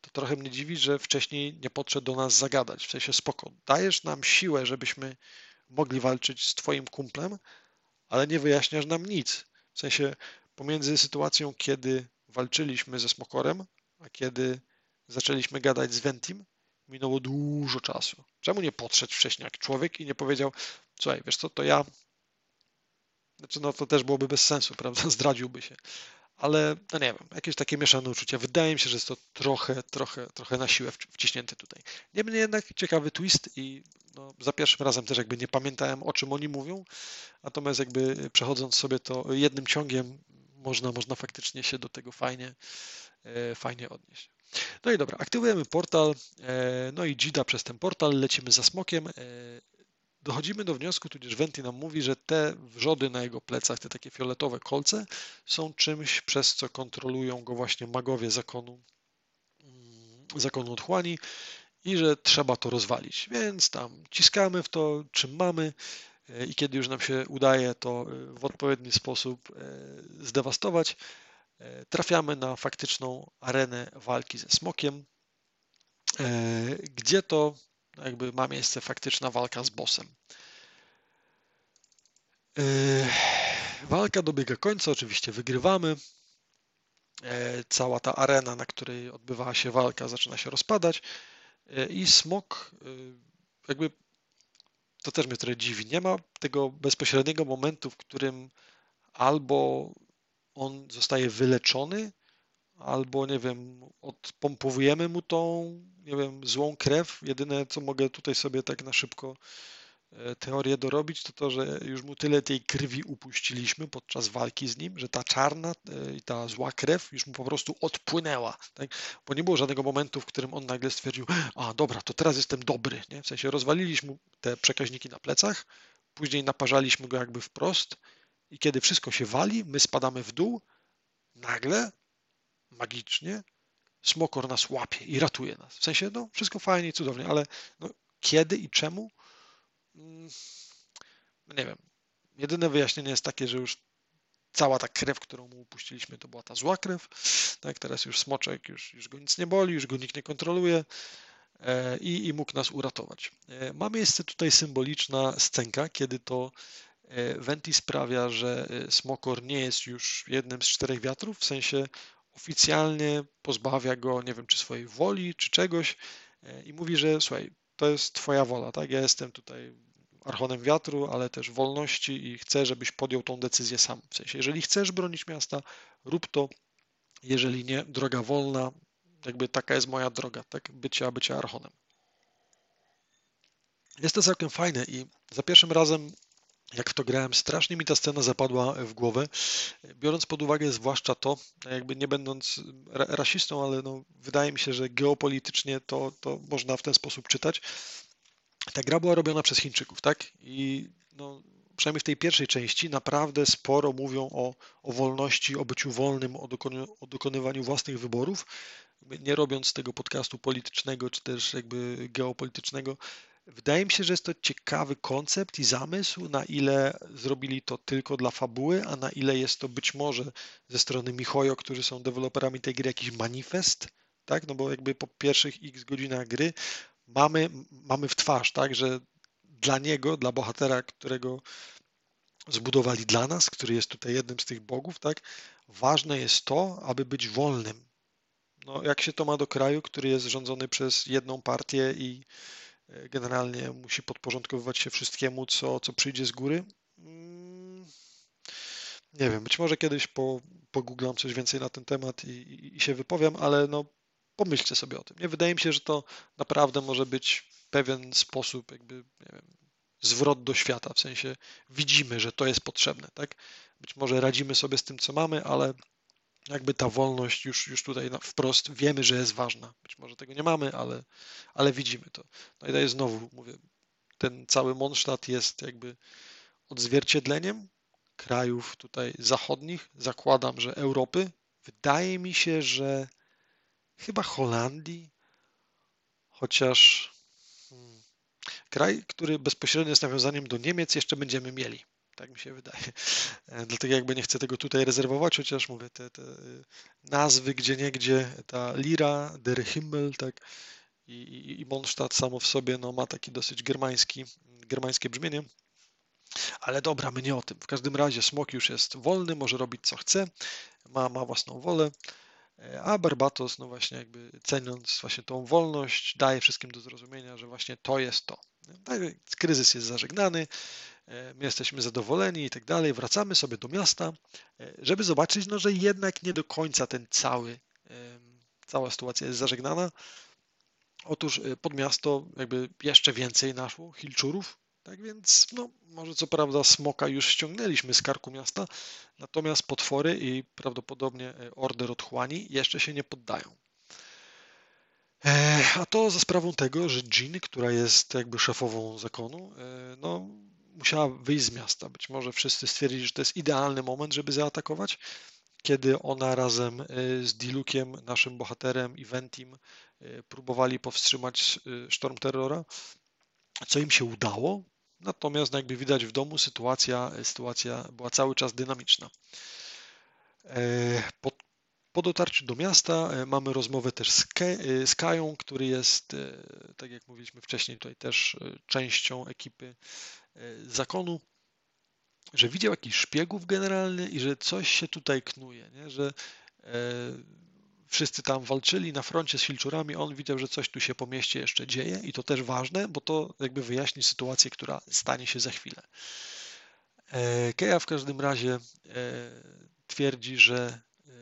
to trochę mnie dziwi, że wcześniej nie podszedł do nas zagadać. W sensie spoko, dajesz nam siłę, żebyśmy mogli walczyć z twoim kumplem, ale nie wyjaśniasz nam nic. W sensie pomiędzy sytuacją, kiedy walczyliśmy ze Smokorem, a kiedy zaczęliśmy gadać z Ventim, minęło dużo czasu. Czemu nie podszedł wcześniej jak człowiek i nie powiedział, słuchaj, wiesz co, to ja... Znaczy, no to też byłoby bez sensu, [LAUGHS] prawda? Zdradziłby się. Ale, no nie wiem, jakieś takie mieszane uczucia. Wydaje mi się, że jest to trochę, trochę, trochę na siłę wciśnięte tutaj. Niemniej jednak ciekawy twist i no, za pierwszym razem też jakby nie pamiętałem, o czym oni mówią, natomiast jakby przechodząc sobie to jednym ciągiem, można, można faktycznie się do tego fajnie, e, fajnie odnieść. No i dobra, aktywujemy portal, e, no i Gida przez ten portal, lecimy za smokiem. E, dochodzimy do wniosku, tudzież Venti nam mówi, że te wrzody na jego plecach, te takie fioletowe kolce, są czymś, przez co kontrolują go właśnie magowie zakonu, mm, zakonu otchłani i że trzeba to rozwalić. Więc tam ciskamy w to, czym mamy e, i kiedy już nam się udaje to w odpowiedni sposób zdewastować, E, trafiamy na faktyczną arenę walki ze smokiem, e, gdzie to jakby ma miejsce faktyczna walka z bossem. E, walka dobiega końca, oczywiście wygrywamy. Cała ta arena, na której odbywała się walka, zaczyna się rozpadać i smok jakby to też mnie trochę dziwi. Nie ma tego bezpośredniego momentu, w którym albo on zostaje wyleczony, albo nie wiem, odpompowujemy mu tą, nie wiem, złą krew. Jedyne, co mogę tutaj sobie tak na szybko e, teorię dorobić, to to, że już mu tyle tej krwi upuściliśmy podczas walki z nim, że ta czarna e, i ta zła krew już mu po prostu odpłynęła. Tak? Bo nie było żadnego momentu, w którym on nagle stwierdził, a dobra, to teraz jestem dobry. Nie? W sensie rozwaliliśmy te przekaźniki na plecach, później naparzaliśmy go jakby wprost, i kiedy wszystko się wali, my spadamy w dół, nagle, magicznie, smokor nas łapie i ratuje nas. W sensie, no, wszystko fajnie i cudownie, ale no, kiedy i czemu? Mm, nie wiem. Jedyne wyjaśnienie jest takie, że już cała ta krew, którą mu upuściliśmy, to była ta zła krew. Tak, teraz już smoczek, już, już go nic nie boli, już go nikt nie kontroluje e, i, i mógł nas uratować. E, ma miejsce tutaj symboliczna scenka, kiedy to E, Venti sprawia, że Smokor nie jest już jednym z czterech wiatrów, w sensie oficjalnie pozbawia go, nie wiem, czy swojej woli, czy czegoś e, i mówi, że słuchaj, to jest twoja wola, tak? Ja jestem tutaj archonem wiatru, ale też wolności i chcę, żebyś podjął tą decyzję sam. W sensie, jeżeli chcesz bronić miasta, rób to, jeżeli nie, droga wolna, jakby taka jest moja droga, tak? Bycia, bycia archonem. Jest to całkiem fajne i za pierwszym razem jak w to grałem, strasznie mi ta scena zapadła w głowę, biorąc pod uwagę zwłaszcza to, jakby nie będąc rasistą, ale no, wydaje mi się, że geopolitycznie to, to można w ten sposób czytać. Ta gra była robiona przez Chińczyków, tak? I no, przynajmniej w tej pierwszej części naprawdę sporo mówią o, o wolności, o byciu wolnym, o, o dokonywaniu własnych wyborów, nie robiąc tego podcastu politycznego czy też jakby geopolitycznego, Wydaje mi się, że jest to ciekawy koncept i zamysł, na ile zrobili to tylko dla fabuły, a na ile jest to być może ze strony Mihoyo, którzy są deweloperami tej gry, jakiś manifest, tak? No bo jakby po pierwszych x godzinach gry mamy, mamy w twarz, tak, że dla niego, dla bohatera, którego zbudowali dla nas, który jest tutaj jednym z tych bogów, tak, ważne jest to, aby być wolnym. No, jak się to ma do kraju, który jest rządzony przez jedną partię i generalnie musi podporządkowywać się wszystkiemu, co, co przyjdzie z góry? Mm, nie wiem, być może kiedyś po, pogooglam coś więcej na ten temat i, i, i się wypowiem, ale no, pomyślcie sobie o tym. Nie wydaje mi się, że to naprawdę może być pewien sposób, jakby, nie wiem, zwrot do świata, w sensie widzimy, że to jest potrzebne, tak? Być może radzimy sobie z tym, co mamy, ale jakby ta wolność już, już tutaj wprost wiemy, że jest ważna. Być może tego nie mamy, ale, ale widzimy to. No i daję znowu, mówię, ten cały Mondstadt jest jakby odzwierciedleniem krajów tutaj zachodnich, zakładam, że Europy. Wydaje mi się, że chyba Holandii, chociaż hmm, kraj, który bezpośrednio jest nawiązaniem do Niemiec, jeszcze będziemy mieli. Tak mi się wydaje. E, dlatego jakby nie chcę tego tutaj rezerwować, chociaż mówię, te, te nazwy gdzie niegdzie, ta Lira, Der Himmel, tak, i, i, i Mondstadt samo w sobie no, ma taki dosyć germański, germańskie brzmienie. Ale dobra, my nie o tym. W każdym razie smok już jest wolny, może robić co chce, ma, ma własną wolę, e, a Barbatos, no właśnie jakby ceniąc właśnie tą wolność, daje wszystkim do zrozumienia, że właśnie to jest to. Tak, kryzys jest zażegnany, my jesteśmy zadowoleni i tak dalej, wracamy sobie do miasta, e, żeby zobaczyć, no, że jednak nie do końca ten cały, cała sytuacja jest zażegnana. Otóż pod miasto jakby jeszcze więcej naszło Hilczurów, tak więc, no, może co prawda smoka już ściągnęliśmy z karku miasta, natomiast potwory i prawdopodobnie e, order otchłani jeszcze się nie poddają. E, a to za sprawą tego, że Jean, która jest jakby szefową zakonu, e, no, musiała wyjść z miasta. Być może wszyscy stwierdzili, że to jest idealny moment, żeby zaatakować, kiedy ona razem z Dilukiem, naszym bohaterem i Ventim próbowali powstrzymać sztorm terrora, co im się udało, Natomiast no, jakby widać w domu sytuacja, sytuacja była cały czas dynamiczna. E, po, po dotarciu do miasta e, mamy rozmowę też z, Ke, z Kają, który jest, tak jak mówiliśmy wcześniej, tutaj też częścią ekipy zakonu, że widział jakiś szpiegów generalny i że coś się tutaj knuje, nie? że wszyscy tam walczyli na froncie z filczurami, on widział, że coś tu się po mieście jeszcze dzieje i to też ważne, bo to jakby wyjaśni sytuację, która stanie się za chwilę. E, Keja w każdym razie e, twierdzi, że e,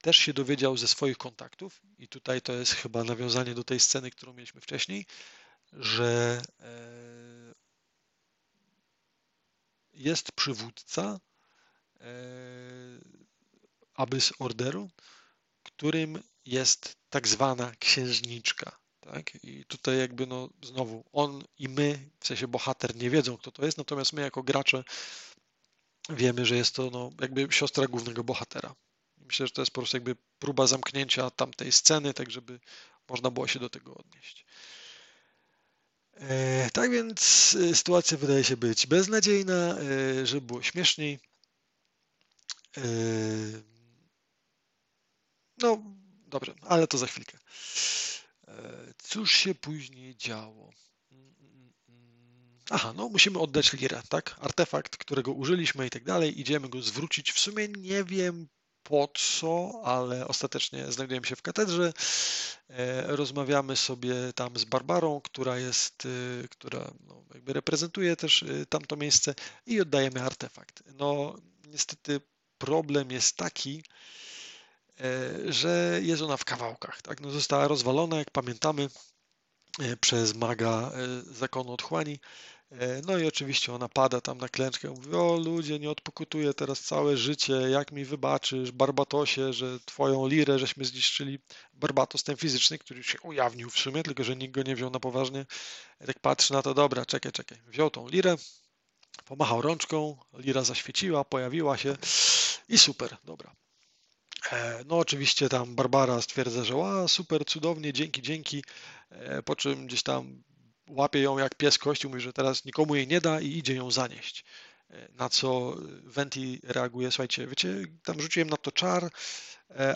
też się dowiedział ze swoich kontaktów i tutaj to jest chyba nawiązanie do tej sceny, którą mieliśmy wcześniej, że jest przywódca Abyss Orderu, którym jest tak zwana księżniczka. Tak? I tutaj jakby no znowu on i my, w sensie bohater, nie wiedzą, kto to jest, natomiast my jako gracze wiemy, że jest to no, jakby siostra głównego bohatera. Myślę, że to jest po prostu jakby próba zamknięcia tamtej sceny, tak żeby można było się do tego odnieść. E, tak więc e, sytuacja wydaje się być beznadziejna, e, żeby było śmieszniej. No, dobrze, ale to za chwilkę. Cóż się później działo? Aha, no musimy oddać lirę, tak? Artefakt, którego użyliśmy i tak dalej. Idziemy go zwrócić. W sumie nie wiem po co, ale ostatecznie znajdujemy się w katedrze. E, rozmawiamy sobie tam z Barbarą, która jest, e, która no, jakby reprezentuje też tamto miejsce i oddajemy artefakt. No niestety problem jest taki, E, że jest ona w kawałkach. Tak? No została rozwalona, jak pamiętamy, e, przez maga e, zakonu otchłani. No i oczywiście ona pada tam na klęczkę. Mówi, o ludzie, nie odpokutuję teraz całe życie, jak mi wybaczysz, Barbatosie, że twoją lirę żeśmy zniszczyli. Barbatos ten fizyczny, który się ujawnił w sumie, tylko że nikt go nie wziął na poważnie. Tak patrzy na to, dobra, czekaj, czekaj. Wziął tą lirę, pomachał rączką, lira zaświeciła, pojawiła się i super, dobra. E, no oczywiście tam Barbara stwierdza, że a super, cudownie, dzięki, dzięki, e, po czym gdzieś tam łapie ją jak pies kości, mówi, że teraz nikomu jej nie da i idzie ją zanieść. E, na co Venti reaguje, słuchajcie, wiecie, tam rzuciłem na to czar,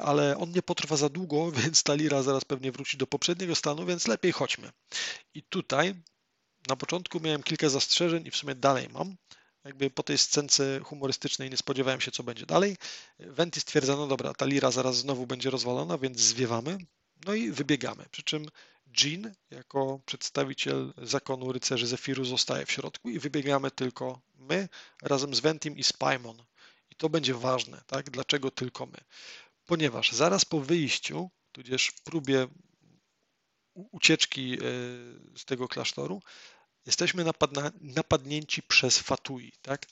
ale on nie potrwa za długo, [LAUGHS] więc ta lira zaraz pewnie wróci do poprzedniego stanu, więc lepiej chodźmy. I tutaj na początku miałem kilka zastrzeżeń i w sumie dalej mam, jakby po tej scence humorystycznej nie spodziewałem się, co będzie dalej. Venti stwierdza, no dobra, ta lira zaraz znowu będzie rozwalona, więc zwiewamy. No i wybiegamy. Przy czym Jean, jako przedstawiciel zakonu rycerzy Zefiru, zostaje w środku i wybiegamy tylko my razem z Ventim i Spymon. I to będzie ważne, tak? Dlaczego tylko my? Ponieważ zaraz po wyjściu, tudzież próbie ucieczki e, z tego klasztoru, jesteśmy napadna, napadnięci przez Fatui, tak?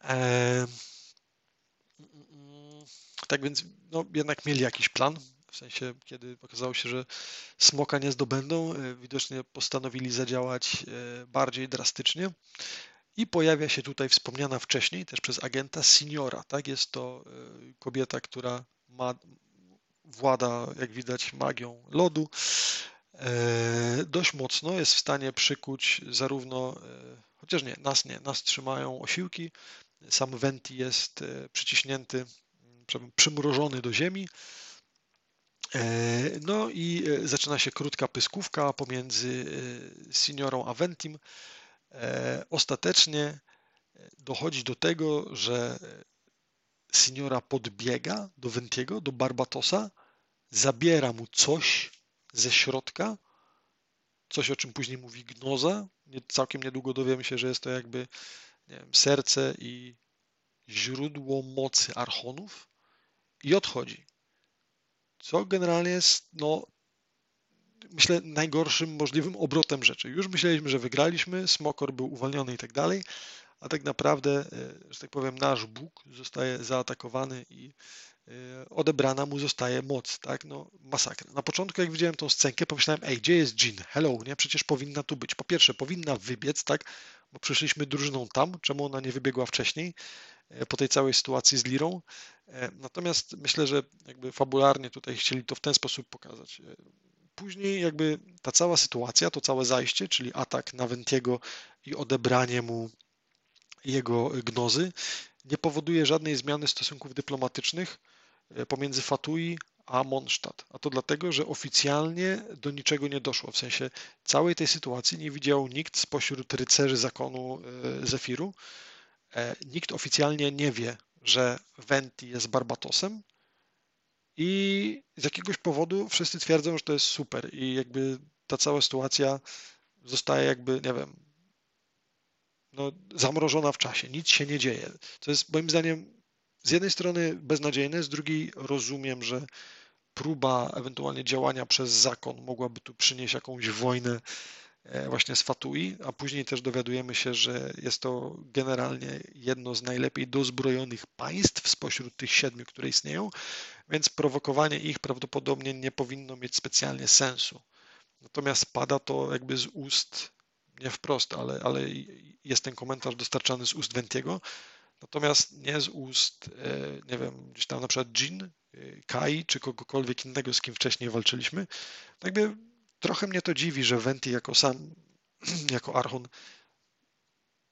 E, tak więc no, jednak mieli jakiś plan, w sensie kiedy okazało się, że smoka nie zdobędą, e, widocznie postanowili zadziałać e, bardziej drastycznie. I pojawia się tutaj wspomniana wcześniej też przez agenta Seniora. Tak? Jest to kobieta, która ma, włada, jak widać, magią lodu E, dość mocno jest w stanie przykuć zarówno, e, chociaż nie, nas nie, nas trzymają osiłki, sam Venti jest e, przyciśnięty, przymrożony do ziemi. No i zaczyna się krótka pyskówka pomiędzy seniorą a Ventim. Ostatecznie dochodzi do tego, że seniora podbiega do Ventiego, do Barbatosa, zabiera mu coś, ze środka, coś o czym później mówi gnoza. Całkiem niedługo dowiemy się, że jest to jakby wiem, serce i źródło mocy archonów i odchodzi. Co generalnie jest, no, myślę, najgorszym możliwym obrotem rzeczy. Już myśleliśmy, że wygraliśmy, Smokor był uwolniony i tak dalej, a tak naprawdę, e, że tak powiem, nasz Bóg zostaje zaatakowany i Y, odebrana mu zostaje moc, tak? No, masakra. Na początku, jak widziałem tą scenkę, pomyślałem, ej, gdzie jest Jean? Hello, nie? Przecież powinna tu być. Po pierwsze, powinna wybiec, tak? Bo przyszliśmy drużyną tam, czemu ona nie wybiegła wcześniej, e, po tej całej sytuacji z Lirą. E, natomiast myślę, że jakby fabularnie tutaj chcieli to w ten sposób pokazać. E, później jakby ta cała sytuacja, to całe zajście, czyli atak na Wentiego i odebranie mu jego gnozy, nie powoduje żadnej zmiany stosunków dyplomatycznych E, pomiędzy Fatui a Mondstadt. A to dlatego, że oficjalnie do niczego nie doszło. W sensie całej tej sytuacji nie widział nikt spośród rycerzy zakonu Zefiru. Nikt oficjalnie nie wie, że Venti jest Barbatosem. I z jakiegoś powodu wszyscy twierdzą, że to jest super i jakby ta cała sytuacja zostaje jakby, nie wiem, no, zamrożona w czasie. Nic się nie dzieje. To jest moim zdaniem z jednej strony beznadziejne, z drugiej rozumiem, że próba ewentualnie działania przez zakon mogłaby tu przynieść jakąś wojnę właśnie z Fatui, a później też dowiadujemy się, że jest to generalnie jedno z najlepiej dozbrojonych państw spośród tych siedmiu, które istnieją, więc prowokowanie ich prawdopodobnie nie powinno mieć specjalnie sensu. Natomiast pada to jakby z ust, nie wprost, ale, ale jest ten komentarz dostarczany z ust Wentiego, Natomiast nie z ust, e, nie wiem, gdzieś tam na przykład Jin, e, Kai czy kogokolwiek innego, z kim wcześniej walczyliśmy. Jakby trochę mnie to dziwi, że Venti jako sam, [CLEARS THROAT] jako Archon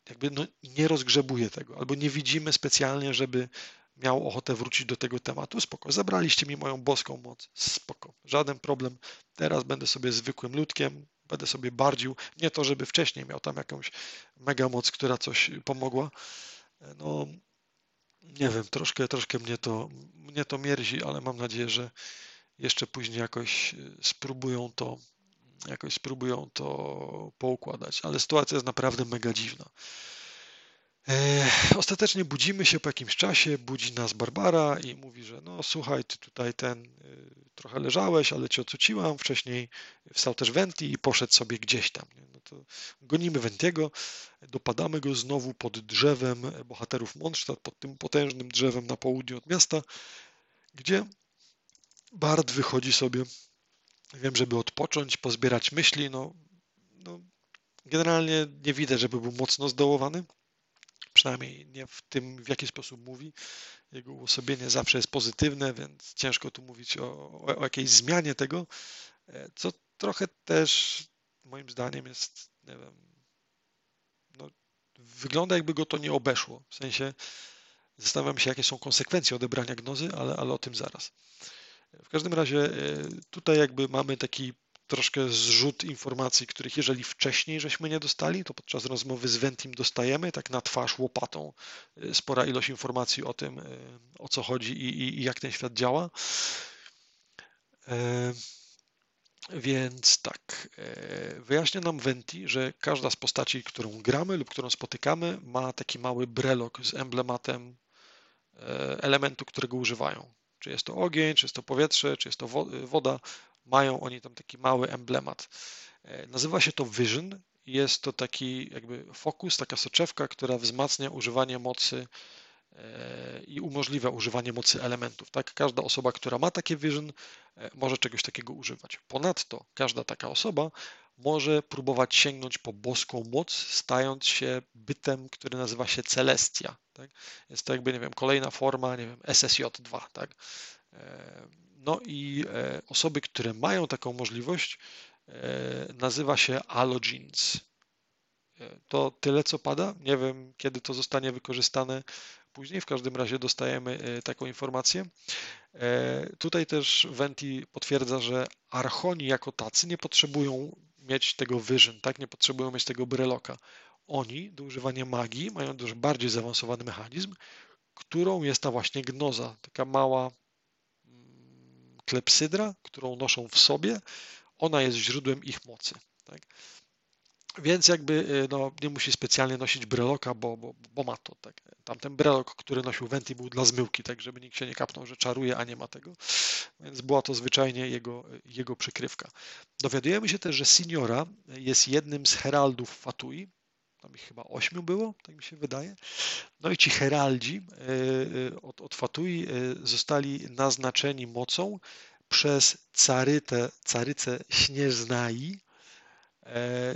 jakby no nie rozgrzebuje tego, albo nie widzimy specjalnie, żeby miał ochotę wrócić do tego tematu. Spoko, zabraliście mi moją boską moc. Spoko, żaden problem. Teraz będę sobie zwykłym ludkiem, będę sobie bardził. Nie to, żeby wcześniej miał tam jakąś mega moc, która coś pomogła, no, nie wiem, troszkę, troszkę mnie to, mnie to mierzi, ale mam nadzieję, że jeszcze później jakoś spróbują to, jakoś spróbują to poukładać. Ale sytuacja jest naprawdę mega dziwna. Ostatecznie budzimy się po jakimś czasie, budzi nas Barbara i mówi, że no słuchaj, ty tutaj ten e, trochę leżałeś, ale cię ocuciłam, wcześniej wstał też Venti i poszedł sobie gdzieś tam. No to gonimy Ventiego, dopadamy go znowu pod drzewem bohaterów Mondstadt, pod tym potężnym drzewem na południe od miasta, gdzie Bard wychodzi sobie, wiem, żeby odpocząć, pozbierać myśli, no, no generalnie nie widać, żeby był mocno zdołowany, przynajmniej nie w tym, w jaki sposób mówi. Jego uosobienie zawsze jest pozytywne, więc ciężko tu mówić o, o, o jakiejś zmianie tego, e, co trochę też moim zdaniem jest, nie wiem, no, wygląda jakby go to nie obeszło. W sensie zastanawiam się, jakie są konsekwencje odebrania gnozy, ale, ale o tym zaraz. W każdym razie e, tutaj jakby mamy taki troszkę zrzut informacji, których jeżeli wcześniej żeśmy nie dostali, to podczas rozmowy z Ventim dostajemy, tak na twarz łopatą, y, spora ilość informacji o tym, y, o co chodzi i, i, i jak ten świat działa. E, więc tak, e, wyjaśnia nam Venti, że każda z postaci, którą gramy lub którą spotykamy, ma taki mały brelok z emblematem e, elementu, którego używają. Czy jest to ogień, czy jest to powietrze, czy jest to woda, mają oni tam taki mały emblemat. E, nazywa się to Vision. Jest to taki jakby fokus, taka soczewka, która wzmacnia używanie mocy e, i umożliwia używanie mocy elementów. Tak, każda osoba, która ma takie vision, e, może czegoś takiego używać. Ponadto każda taka osoba może próbować sięgnąć po boską moc, stając się bytem, który nazywa się Celestia. Tak? Jest to jakby, nie wiem, kolejna forma, nie wiem, SSJ2, tak? No i e, osoby, które mają taką możliwość, e, nazywa się Allogenes. E, to tyle, co pada. Nie wiem, kiedy to zostanie wykorzystane później. W każdym razie dostajemy taką informację. Tutaj też Venti potwierdza, że archoni jako tacy nie potrzebują mieć tego vision, tak? nie potrzebują mieć tego breloka. Oni do używania magii mają dużo bardziej zaawansowany mechanizm, którą jest ta właśnie gnoza, taka mała klepsydra, którą noszą w sobie, ona jest źródłem ich mocy. Tak? Więc jakby y, no, nie musi specjalnie nosić breloka, bo, bo, bo ma to. Tak? Tamten brelok, który nosił Venti był dla zmyłki, tak żeby nikt się nie kapnął, że czaruje, a nie ma tego. Więc była to zwyczajnie jego, jego przykrywka. Dowiadujemy się też, że Signora jest jednym z heraldów Fatui, tam ich chyba ośmiu było, tak mi się wydaje. No i ci heraldzi e, e, od, od Fatui e, zostali naznaczeni mocą przez carytę, carycę Śnieżnai,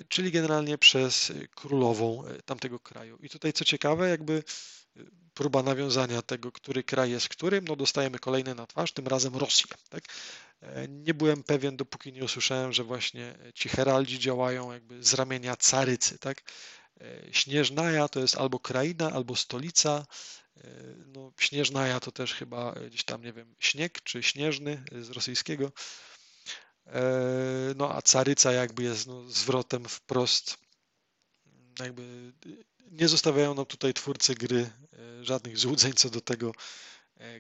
czyli generalnie przez królową tamtego kraju. I tutaj co ciekawe, jakby próba nawiązania tego, który kraj jest którym, no dostajemy kolejny na twarz, tym razem Rosję. Tak? Nie byłem pewien, dopóki nie usłyszałem, że właśnie ci heraldzi działają jakby z ramienia carycy. Tak? E, Śnieżnaja to jest albo kraina, albo stolica. E, no, Śnieżnaja to też chyba gdzieś tam, nie wiem, śnieg czy śnieżny z rosyjskiego. E, no a caryca jakby jest no, zwrotem wprost, jakby nie zostawiają nam tutaj twórcy gry żadnych złudzeń co do tego,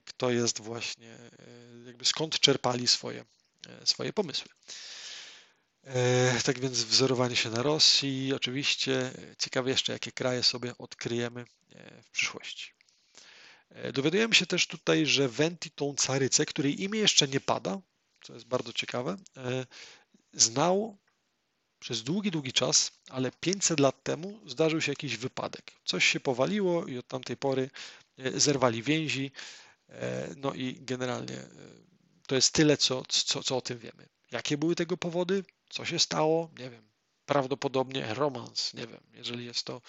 kto jest właśnie, jakby skąd czerpali swoje, swoje pomysły. E, tak więc wzorowanie się na Rosji, oczywiście. Ciekawe jeszcze, jakie kraje sobie odkryjemy e, w przyszłości. E, dowiadujemy się też tutaj, że Venti tą carycę, której imię jeszcze nie pada, co jest bardzo ciekawe, znał przez długi, długi czas, ale 500 lat temu zdarzył się jakiś wypadek. Coś się powaliło i od tamtej pory zerwali więzi. No i generalnie to jest tyle, co, co, co o tym wiemy. Jakie były tego powody? Co się stało? Nie wiem. Prawdopodobnie romans, nie wiem. Jeżeli jest to,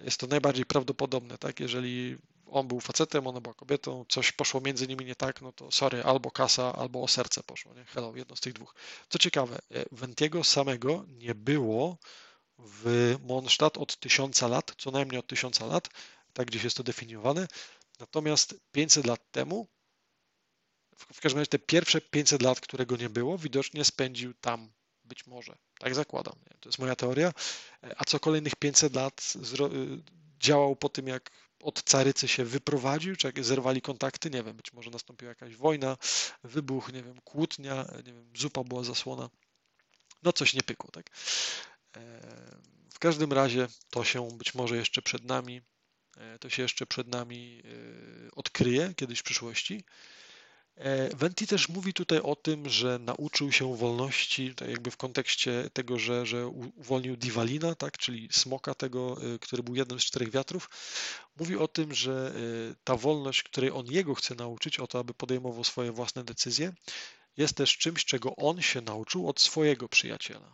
jest to najbardziej prawdopodobne, tak? Jeżeli on był facetem, ona była kobietą, coś poszło między nimi nie tak, no to sorry, albo kasa, albo o serce poszło, nie? Hello, jedno z tych dwóch. Co ciekawe, e, Wentiego samego nie było w Mondstadt od tysiąca lat, co najmniej od tysiąca lat, tak gdzieś jest to definiowane. Natomiast 500 lat temu, w każdym razie te pierwsze 500 lat, którego nie było, widocznie spędził tam być może, tak zakładam. To jest moja teoria. A co kolejnych 500 lat działał po tym, jak od carycy się wyprowadził, czy jak zerwali kontakty, nie wiem, być może nastąpiła jakaś wojna, wybuch, nie wiem, kłótnia, nie wiem, zupa była zasłona. No coś nie pykło, tak? E, w każdym razie to się być może jeszcze przed nami, e, to się jeszcze przed nami e, odkryje kiedyś w przyszłości. E, Venti też mówi tutaj o tym, że nauczył się wolności, tak jakby w kontekście tego, że, że uwolnił Diwalina, tak, czyli smoka tego, e, który był jednym z czterech wiatrów. Mówi o tym, że e, ta wolność, której on jego chce nauczyć, o to, aby podejmował swoje własne decyzje, jest też czymś, czego on się nauczył od swojego przyjaciela.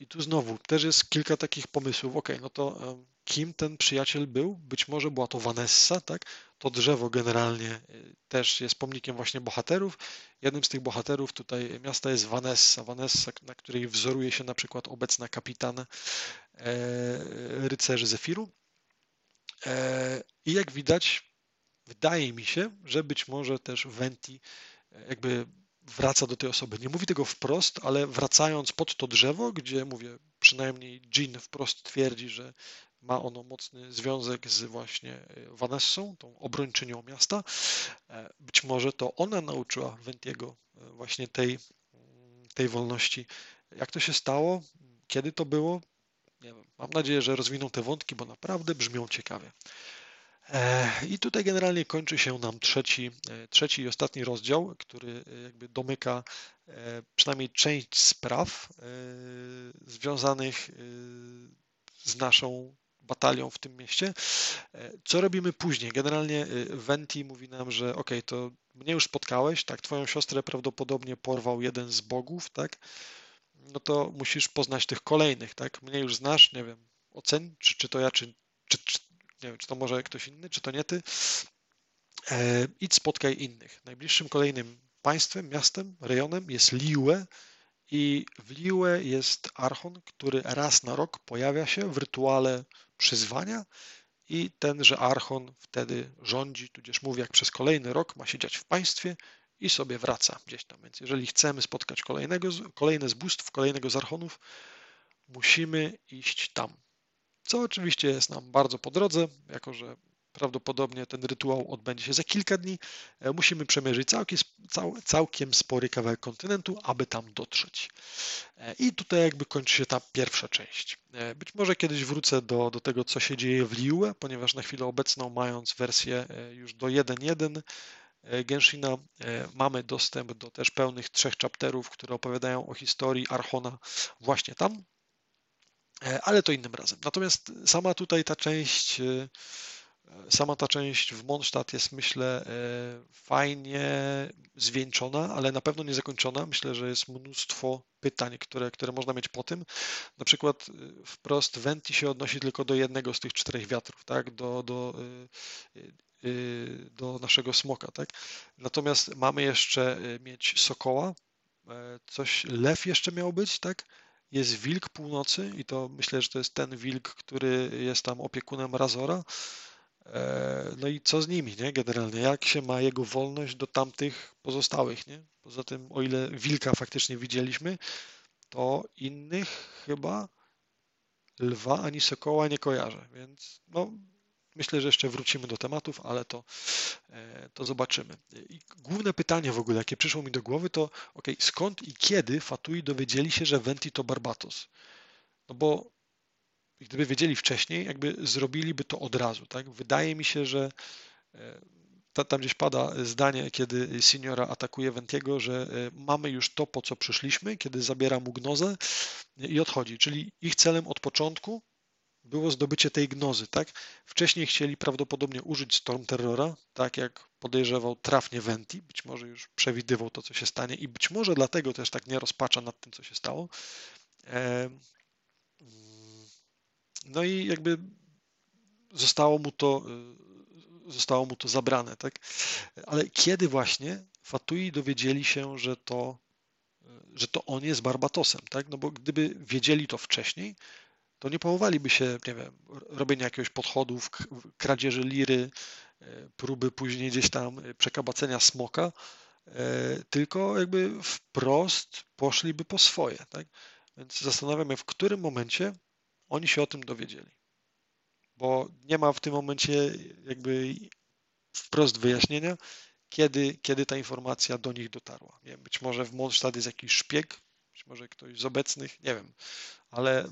I tu znowu też jest kilka takich pomysłów. Ok, no to kim ten przyjaciel był? Być może była to Vanessa, tak? To drzewo generalnie y, też jest pomnikiem właśnie bohaterów. Jednym z tych bohaterów tutaj miasta jest Vanessa. Vanessa, na której wzoruje się na przykład obecna kapitan e, rycerzy Zefiru. E, I jak widać, wydaje mi się, że być może też Venti e, jakby wraca do tej osoby. Nie mówi tego wprost, ale wracając pod to drzewo, gdzie mówię, przynajmniej Jean wprost twierdzi, że ma ono mocny związek z właśnie e, Vanessą, tą obrończynią miasta. E, być może to ona nauczyła Ventiego e, właśnie tej, mm, tej wolności. Jak to się stało? Kiedy to było? Nie wiem. Mam nadzieję, że rozwiną te wątki, bo naprawdę brzmią ciekawie. I tutaj generalnie kończy się nam trzeci, trzeci i ostatni rozdział, który jakby domyka przynajmniej część spraw związanych z naszą batalią w tym mieście. E, co robimy później? Generalnie e, Venti mówi nam, że ok, to mnie już spotkałeś, tak, twoją siostrę prawdopodobnie porwał jeden z bogów, tak, no to musisz poznać tych kolejnych, tak, mnie już znasz, nie wiem, oceń, czy, czy to ja, czy, czy, czy nie wiem, czy to może ktoś inny, czy to nie ty. E, idź spotkaj innych. Najbliższym kolejnym państwem, miastem, rejonem jest Liue, i w Liue jest archon, który raz na rok pojawia się w rytuale przyzwania i tenże archon wtedy rządzi, tudzież mówi, jak przez kolejny rok ma siedzieć w państwie i sobie wraca gdzieś tam. Więc jeżeli chcemy spotkać kolejnego, kolejne z bóstw, kolejnego z archonów, musimy iść tam. Co oczywiście jest nam bardzo po drodze, jako że Prawdopodobnie ten rytuał odbędzie się za kilka dni. E, musimy przemierzyć całkiem, całkiem spory kawałek kontynentu, aby tam dotrzeć. E, I tutaj jakby kończy się ta pierwsza część. E, być może kiedyś wrócę do, do tego, co się dzieje w Liue, ponieważ na chwilę obecną, mając wersję już do 1.1, Genshina mamy dostęp do też pełnych trzech chapterów, które opowiadają o historii Archona właśnie tam, ale to innym razem. Natomiast sama tutaj ta część Sama ta część w Mondstadt jest, myślę, e, fajnie zwieńczona, ale na pewno nie zakończona. Myślę, że jest mnóstwo pytań, które, które można mieć po tym. Na przykład e, wprost Venti się odnosi tylko do jednego z tych czterech wiatrów, tak? do, do, e, do naszego smoka. Tak? Natomiast mamy jeszcze mieć sokoła, coś lew jeszcze miał być, tak? Jest wilk północy i to myślę, że to jest ten wilk, który jest tam opiekunem Razora. E, no i co z nimi, nie? Generalnie, jak się ma jego wolność do tamtych pozostałych, nie? Poza tym, o ile wilka faktycznie widzieliśmy, to innych chyba lwa ani sokoła nie kojarzę, więc no, myślę, że jeszcze wrócimy do tematów, ale to, e, to zobaczymy. I główne pytanie w ogóle, jakie przyszło mi do głowy, to ok, skąd i kiedy Fatui dowiedzieli się, że Venti to Barbatos? No bo gdyby wiedzieli wcześniej, jakby zrobiliby to od razu. Tak? Wydaje mi się, że e, tam gdzieś pada zdanie, kiedy seniora atakuje Wentiego, że e, mamy już to, po co przyszliśmy, kiedy zabiera mu gnozę i odchodzi. Czyli ich celem od początku było zdobycie tej gnozy. Tak? Wcześniej chcieli prawdopodobnie użyć Storm Terrora, tak jak podejrzewał trafnie Venti, być może już przewidywał to, co się stanie i być może dlatego też tak nie rozpacza nad tym, co się stało. E, no i jakby zostało mu to, y, zostało mu to zabrane, tak? Ale kiedy właśnie Fatui dowiedzieli się, że to, y, że to on jest Barbatosem, tak? No bo gdyby wiedzieli to wcześniej, to nie połowaliby się, nie wiem, robienia jakiegoś podchodów, kradzieży liry, y, próby później gdzieś tam przekabacenia smoka, tylko jakby wprost poszliby po swoje, tak? Więc zastanawiam się, w którym momencie oni się o tym dowiedzieli. Bo nie ma w tym momencie jakby wprost wyjaśnienia, kiedy, kiedy ta informacja do nich dotarła. Nie wiem, być może w Mondstadt jest jakiś szpieg, być może ktoś z obecnych, nie wiem, ale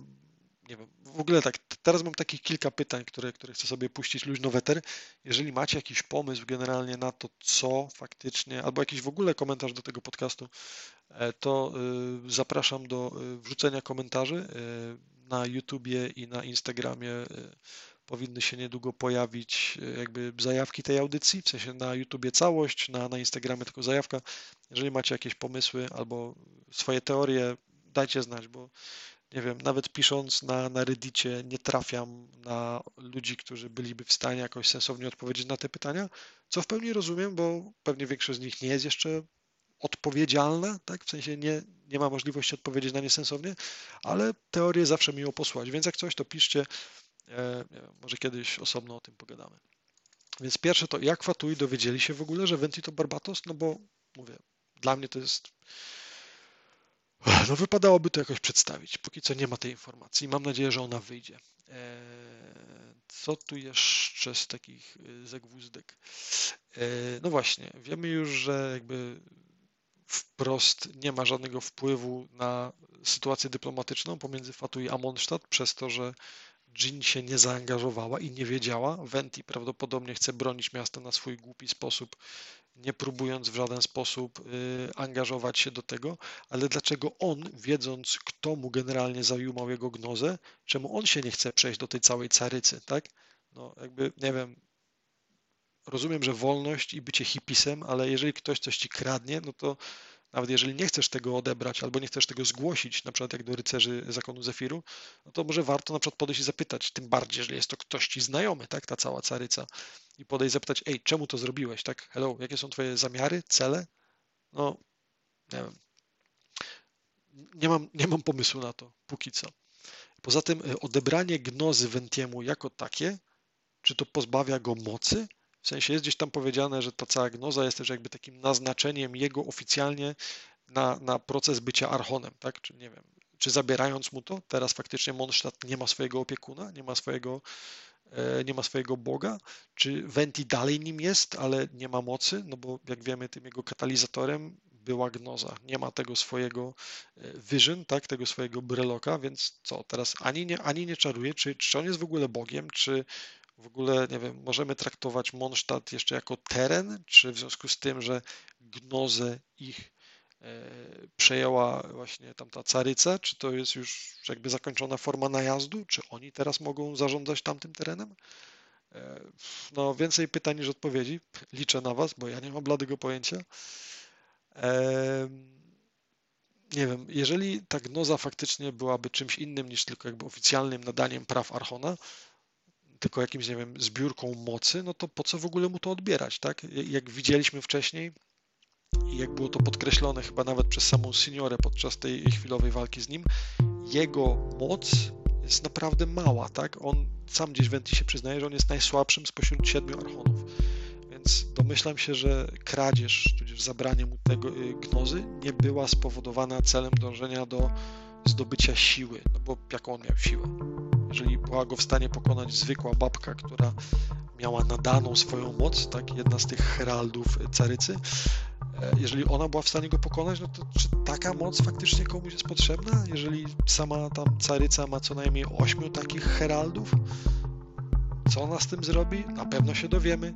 nie wiem, w ogóle tak, teraz mam takich kilka pytań, które, które chcę sobie puścić luźno weter. Jeżeli macie jakiś pomysł generalnie na to, co faktycznie, albo jakiś w ogóle komentarz do tego podcastu, e, to y, zapraszam do y, wrzucenia komentarzy y, na YouTubie i na Instagramie y, powinny się niedługo pojawić y, jakby zajawki tej audycji, w sensie na YouTubie całość, na, na Instagramie tylko zajawka. Jeżeli macie jakieś pomysły albo swoje teorie, dajcie znać, bo nie wiem, nawet pisząc na, na Reddicie nie trafiam na ludzi, którzy byliby w stanie jakoś sensownie odpowiedzieć na te pytania, co w pełni rozumiem, bo pewnie większość z nich nie jest jeszcze odpowiedzialne, tak? w sensie nie, nie ma możliwości odpowiedzieć na nie sensownie, ale teorię zawsze miło posłuchać, więc jak coś, to piszcie, e, może kiedyś osobno o tym pogadamy. Więc pierwsze to, jak Fatui dowiedzieli się w ogóle, że Venti to Barbatos? No bo mówię, Dla mnie to jest. No, wypadałoby to jakoś przedstawić. Póki co nie ma tej informacji. Mam nadzieję, że ona wyjdzie. E, co tu jeszcze z takich y, zagwózdek? E, no właśnie, wiemy już, że jakby wprost nie ma żadnego wpływu na sytuację dyplomatyczną pomiędzy Fatu i Amonstadt przez to, że Jean się nie zaangażowała i nie wiedziała. Venti prawdopodobnie chce bronić miasta na swój głupi sposób, nie próbując w żaden sposób y, angażować się do tego, ale dlaczego on, wiedząc, kto mu generalnie zajumał jego gnozę, czemu on się nie chce przejść do tej całej carycy, tak? No, jakby, nie wiem, rozumiem, że wolność i bycie hipisem, ale jeżeli ktoś coś ci kradnie, no to nawet jeżeli nie chcesz tego odebrać albo nie chcesz tego zgłosić, na przykład jak do rycerzy zakonu Zefiru, no to może warto na przykład podejść i zapytać, tym bardziej, jeżeli jest to ktoś ci znajomy, tak, ta cała caryca i podejść zapytać, ej, czemu to zrobiłeś, tak, hello, jakie są twoje zamiary, cele? No, nie wiem. Nie mam, nie mam pomysłu na to, póki co. Poza tym e, odebranie gnozy Wentiemu jako takie, czy to pozbawia go mocy? W sensie jest gdzieś tam powiedziane, że ta cała gnoza jest też jakby takim naznaczeniem jego oficjalnie na, na proces bycia archonem, tak? Czy nie wiem, czy zabierając mu to, teraz faktycznie Mondstadt nie ma swojego opiekuna, nie ma swojego, e, nie ma swojego Boga, czy Venti dalej nim jest, ale nie ma mocy, no bo jak wiemy, tym jego katalizatorem była gnoza. Nie ma tego swojego e, vision, tak, tego swojego breloka, więc co, teraz ani nie, ani nie czaruje, czy, czy on jest w ogóle Bogiem, czy w ogóle, nie wiem, możemy traktować Mondstadt jeszcze jako teren, czy w związku z tym, że gnozę ich e, przejęła właśnie tamta caryca, czy to jest już jakby zakończona forma najazdu, czy oni teraz mogą zarządzać tamtym terenem? E, no, więcej pytań niż odpowiedzi. Liczę na Was, bo ja nie mam bladego pojęcia. E, nie wiem, jeżeli ta gnoza faktycznie byłaby czymś innym niż tylko jakby oficjalnym nadaniem praw Archona, tylko jakimś, nie wiem, zbiórką mocy, no to po co w ogóle mu to odbierać, tak? Jak widzieliśmy wcześniej i jak było to podkreślone chyba nawet przez samą seniorę podczas tej chwilowej walki z nim, jego moc jest naprawdę mała, tak? On sam gdzieś Venti się przyznaje, że on jest najsłabszym spośród siedmiu archonów. Więc domyślam się, że kradzież, tudzież zabranie mu tego y, gnozy nie była spowodowana celem dążenia do zdobycia siły, no bo jaką on miał siłę? Jeżeli była go w stanie pokonać zwykła babka, która miała nadaną swoją moc, tak, jedna z tych heraldów carycy, e, jeżeli ona była w stanie go pokonać, no to czy taka moc faktycznie komuś jest potrzebna? Jeżeli sama tam caryca ma co najmniej ośmiu takich heraldów, co ona z tym zrobi? Na pewno się dowiemy,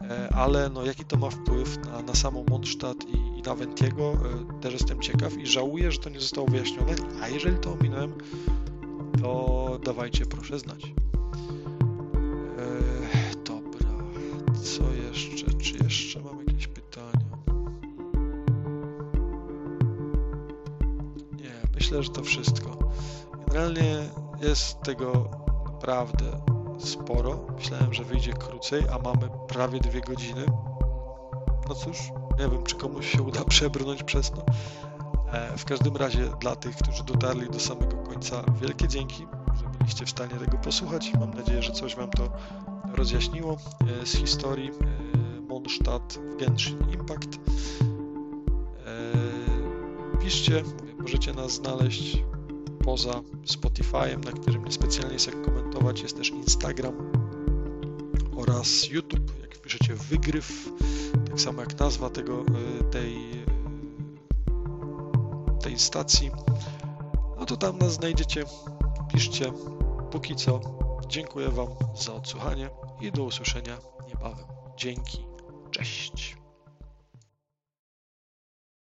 e, ale no, jaki to ma wpływ na, na samą Mondstadt i, i na Ventiego, e, też jestem ciekaw i żałuję, że to nie zostało wyjaśnione, a jeżeli to ominąłem, to dawajcie proszę znać. Eee, dobra, co jeszcze? Czy jeszcze mam jakieś pytania? Nie, myślę, że to wszystko. Generalnie jest tego naprawdę sporo. Myślałem, że wyjdzie krócej, a mamy prawie dwie godziny. No cóż, nie wiem, czy komuś się uda [LAUGHS] przebrnąć przez to. E, w każdym razie dla tych, którzy dotarli do samego końca, wielkie dzięki, że byliście w stanie tego posłuchać. Mam nadzieję, że coś Wam to rozjaśniło e, z historii e, Mondstadt Genshin Impact. Piszcie, możecie nas znaleźć poza Spotify'em, na którym niespecjalnie jest jak komentować. Jest też Instagram oraz YouTube. Jak wpiszecie wygryw, tak samo jak nazwa tego, tej tej stacji, no to tam nas znajdziecie. Piszcie. Póki co, dziękuję Wam za odsłuchanie i do usłyszenia niebawem. Dzięki. Cześć.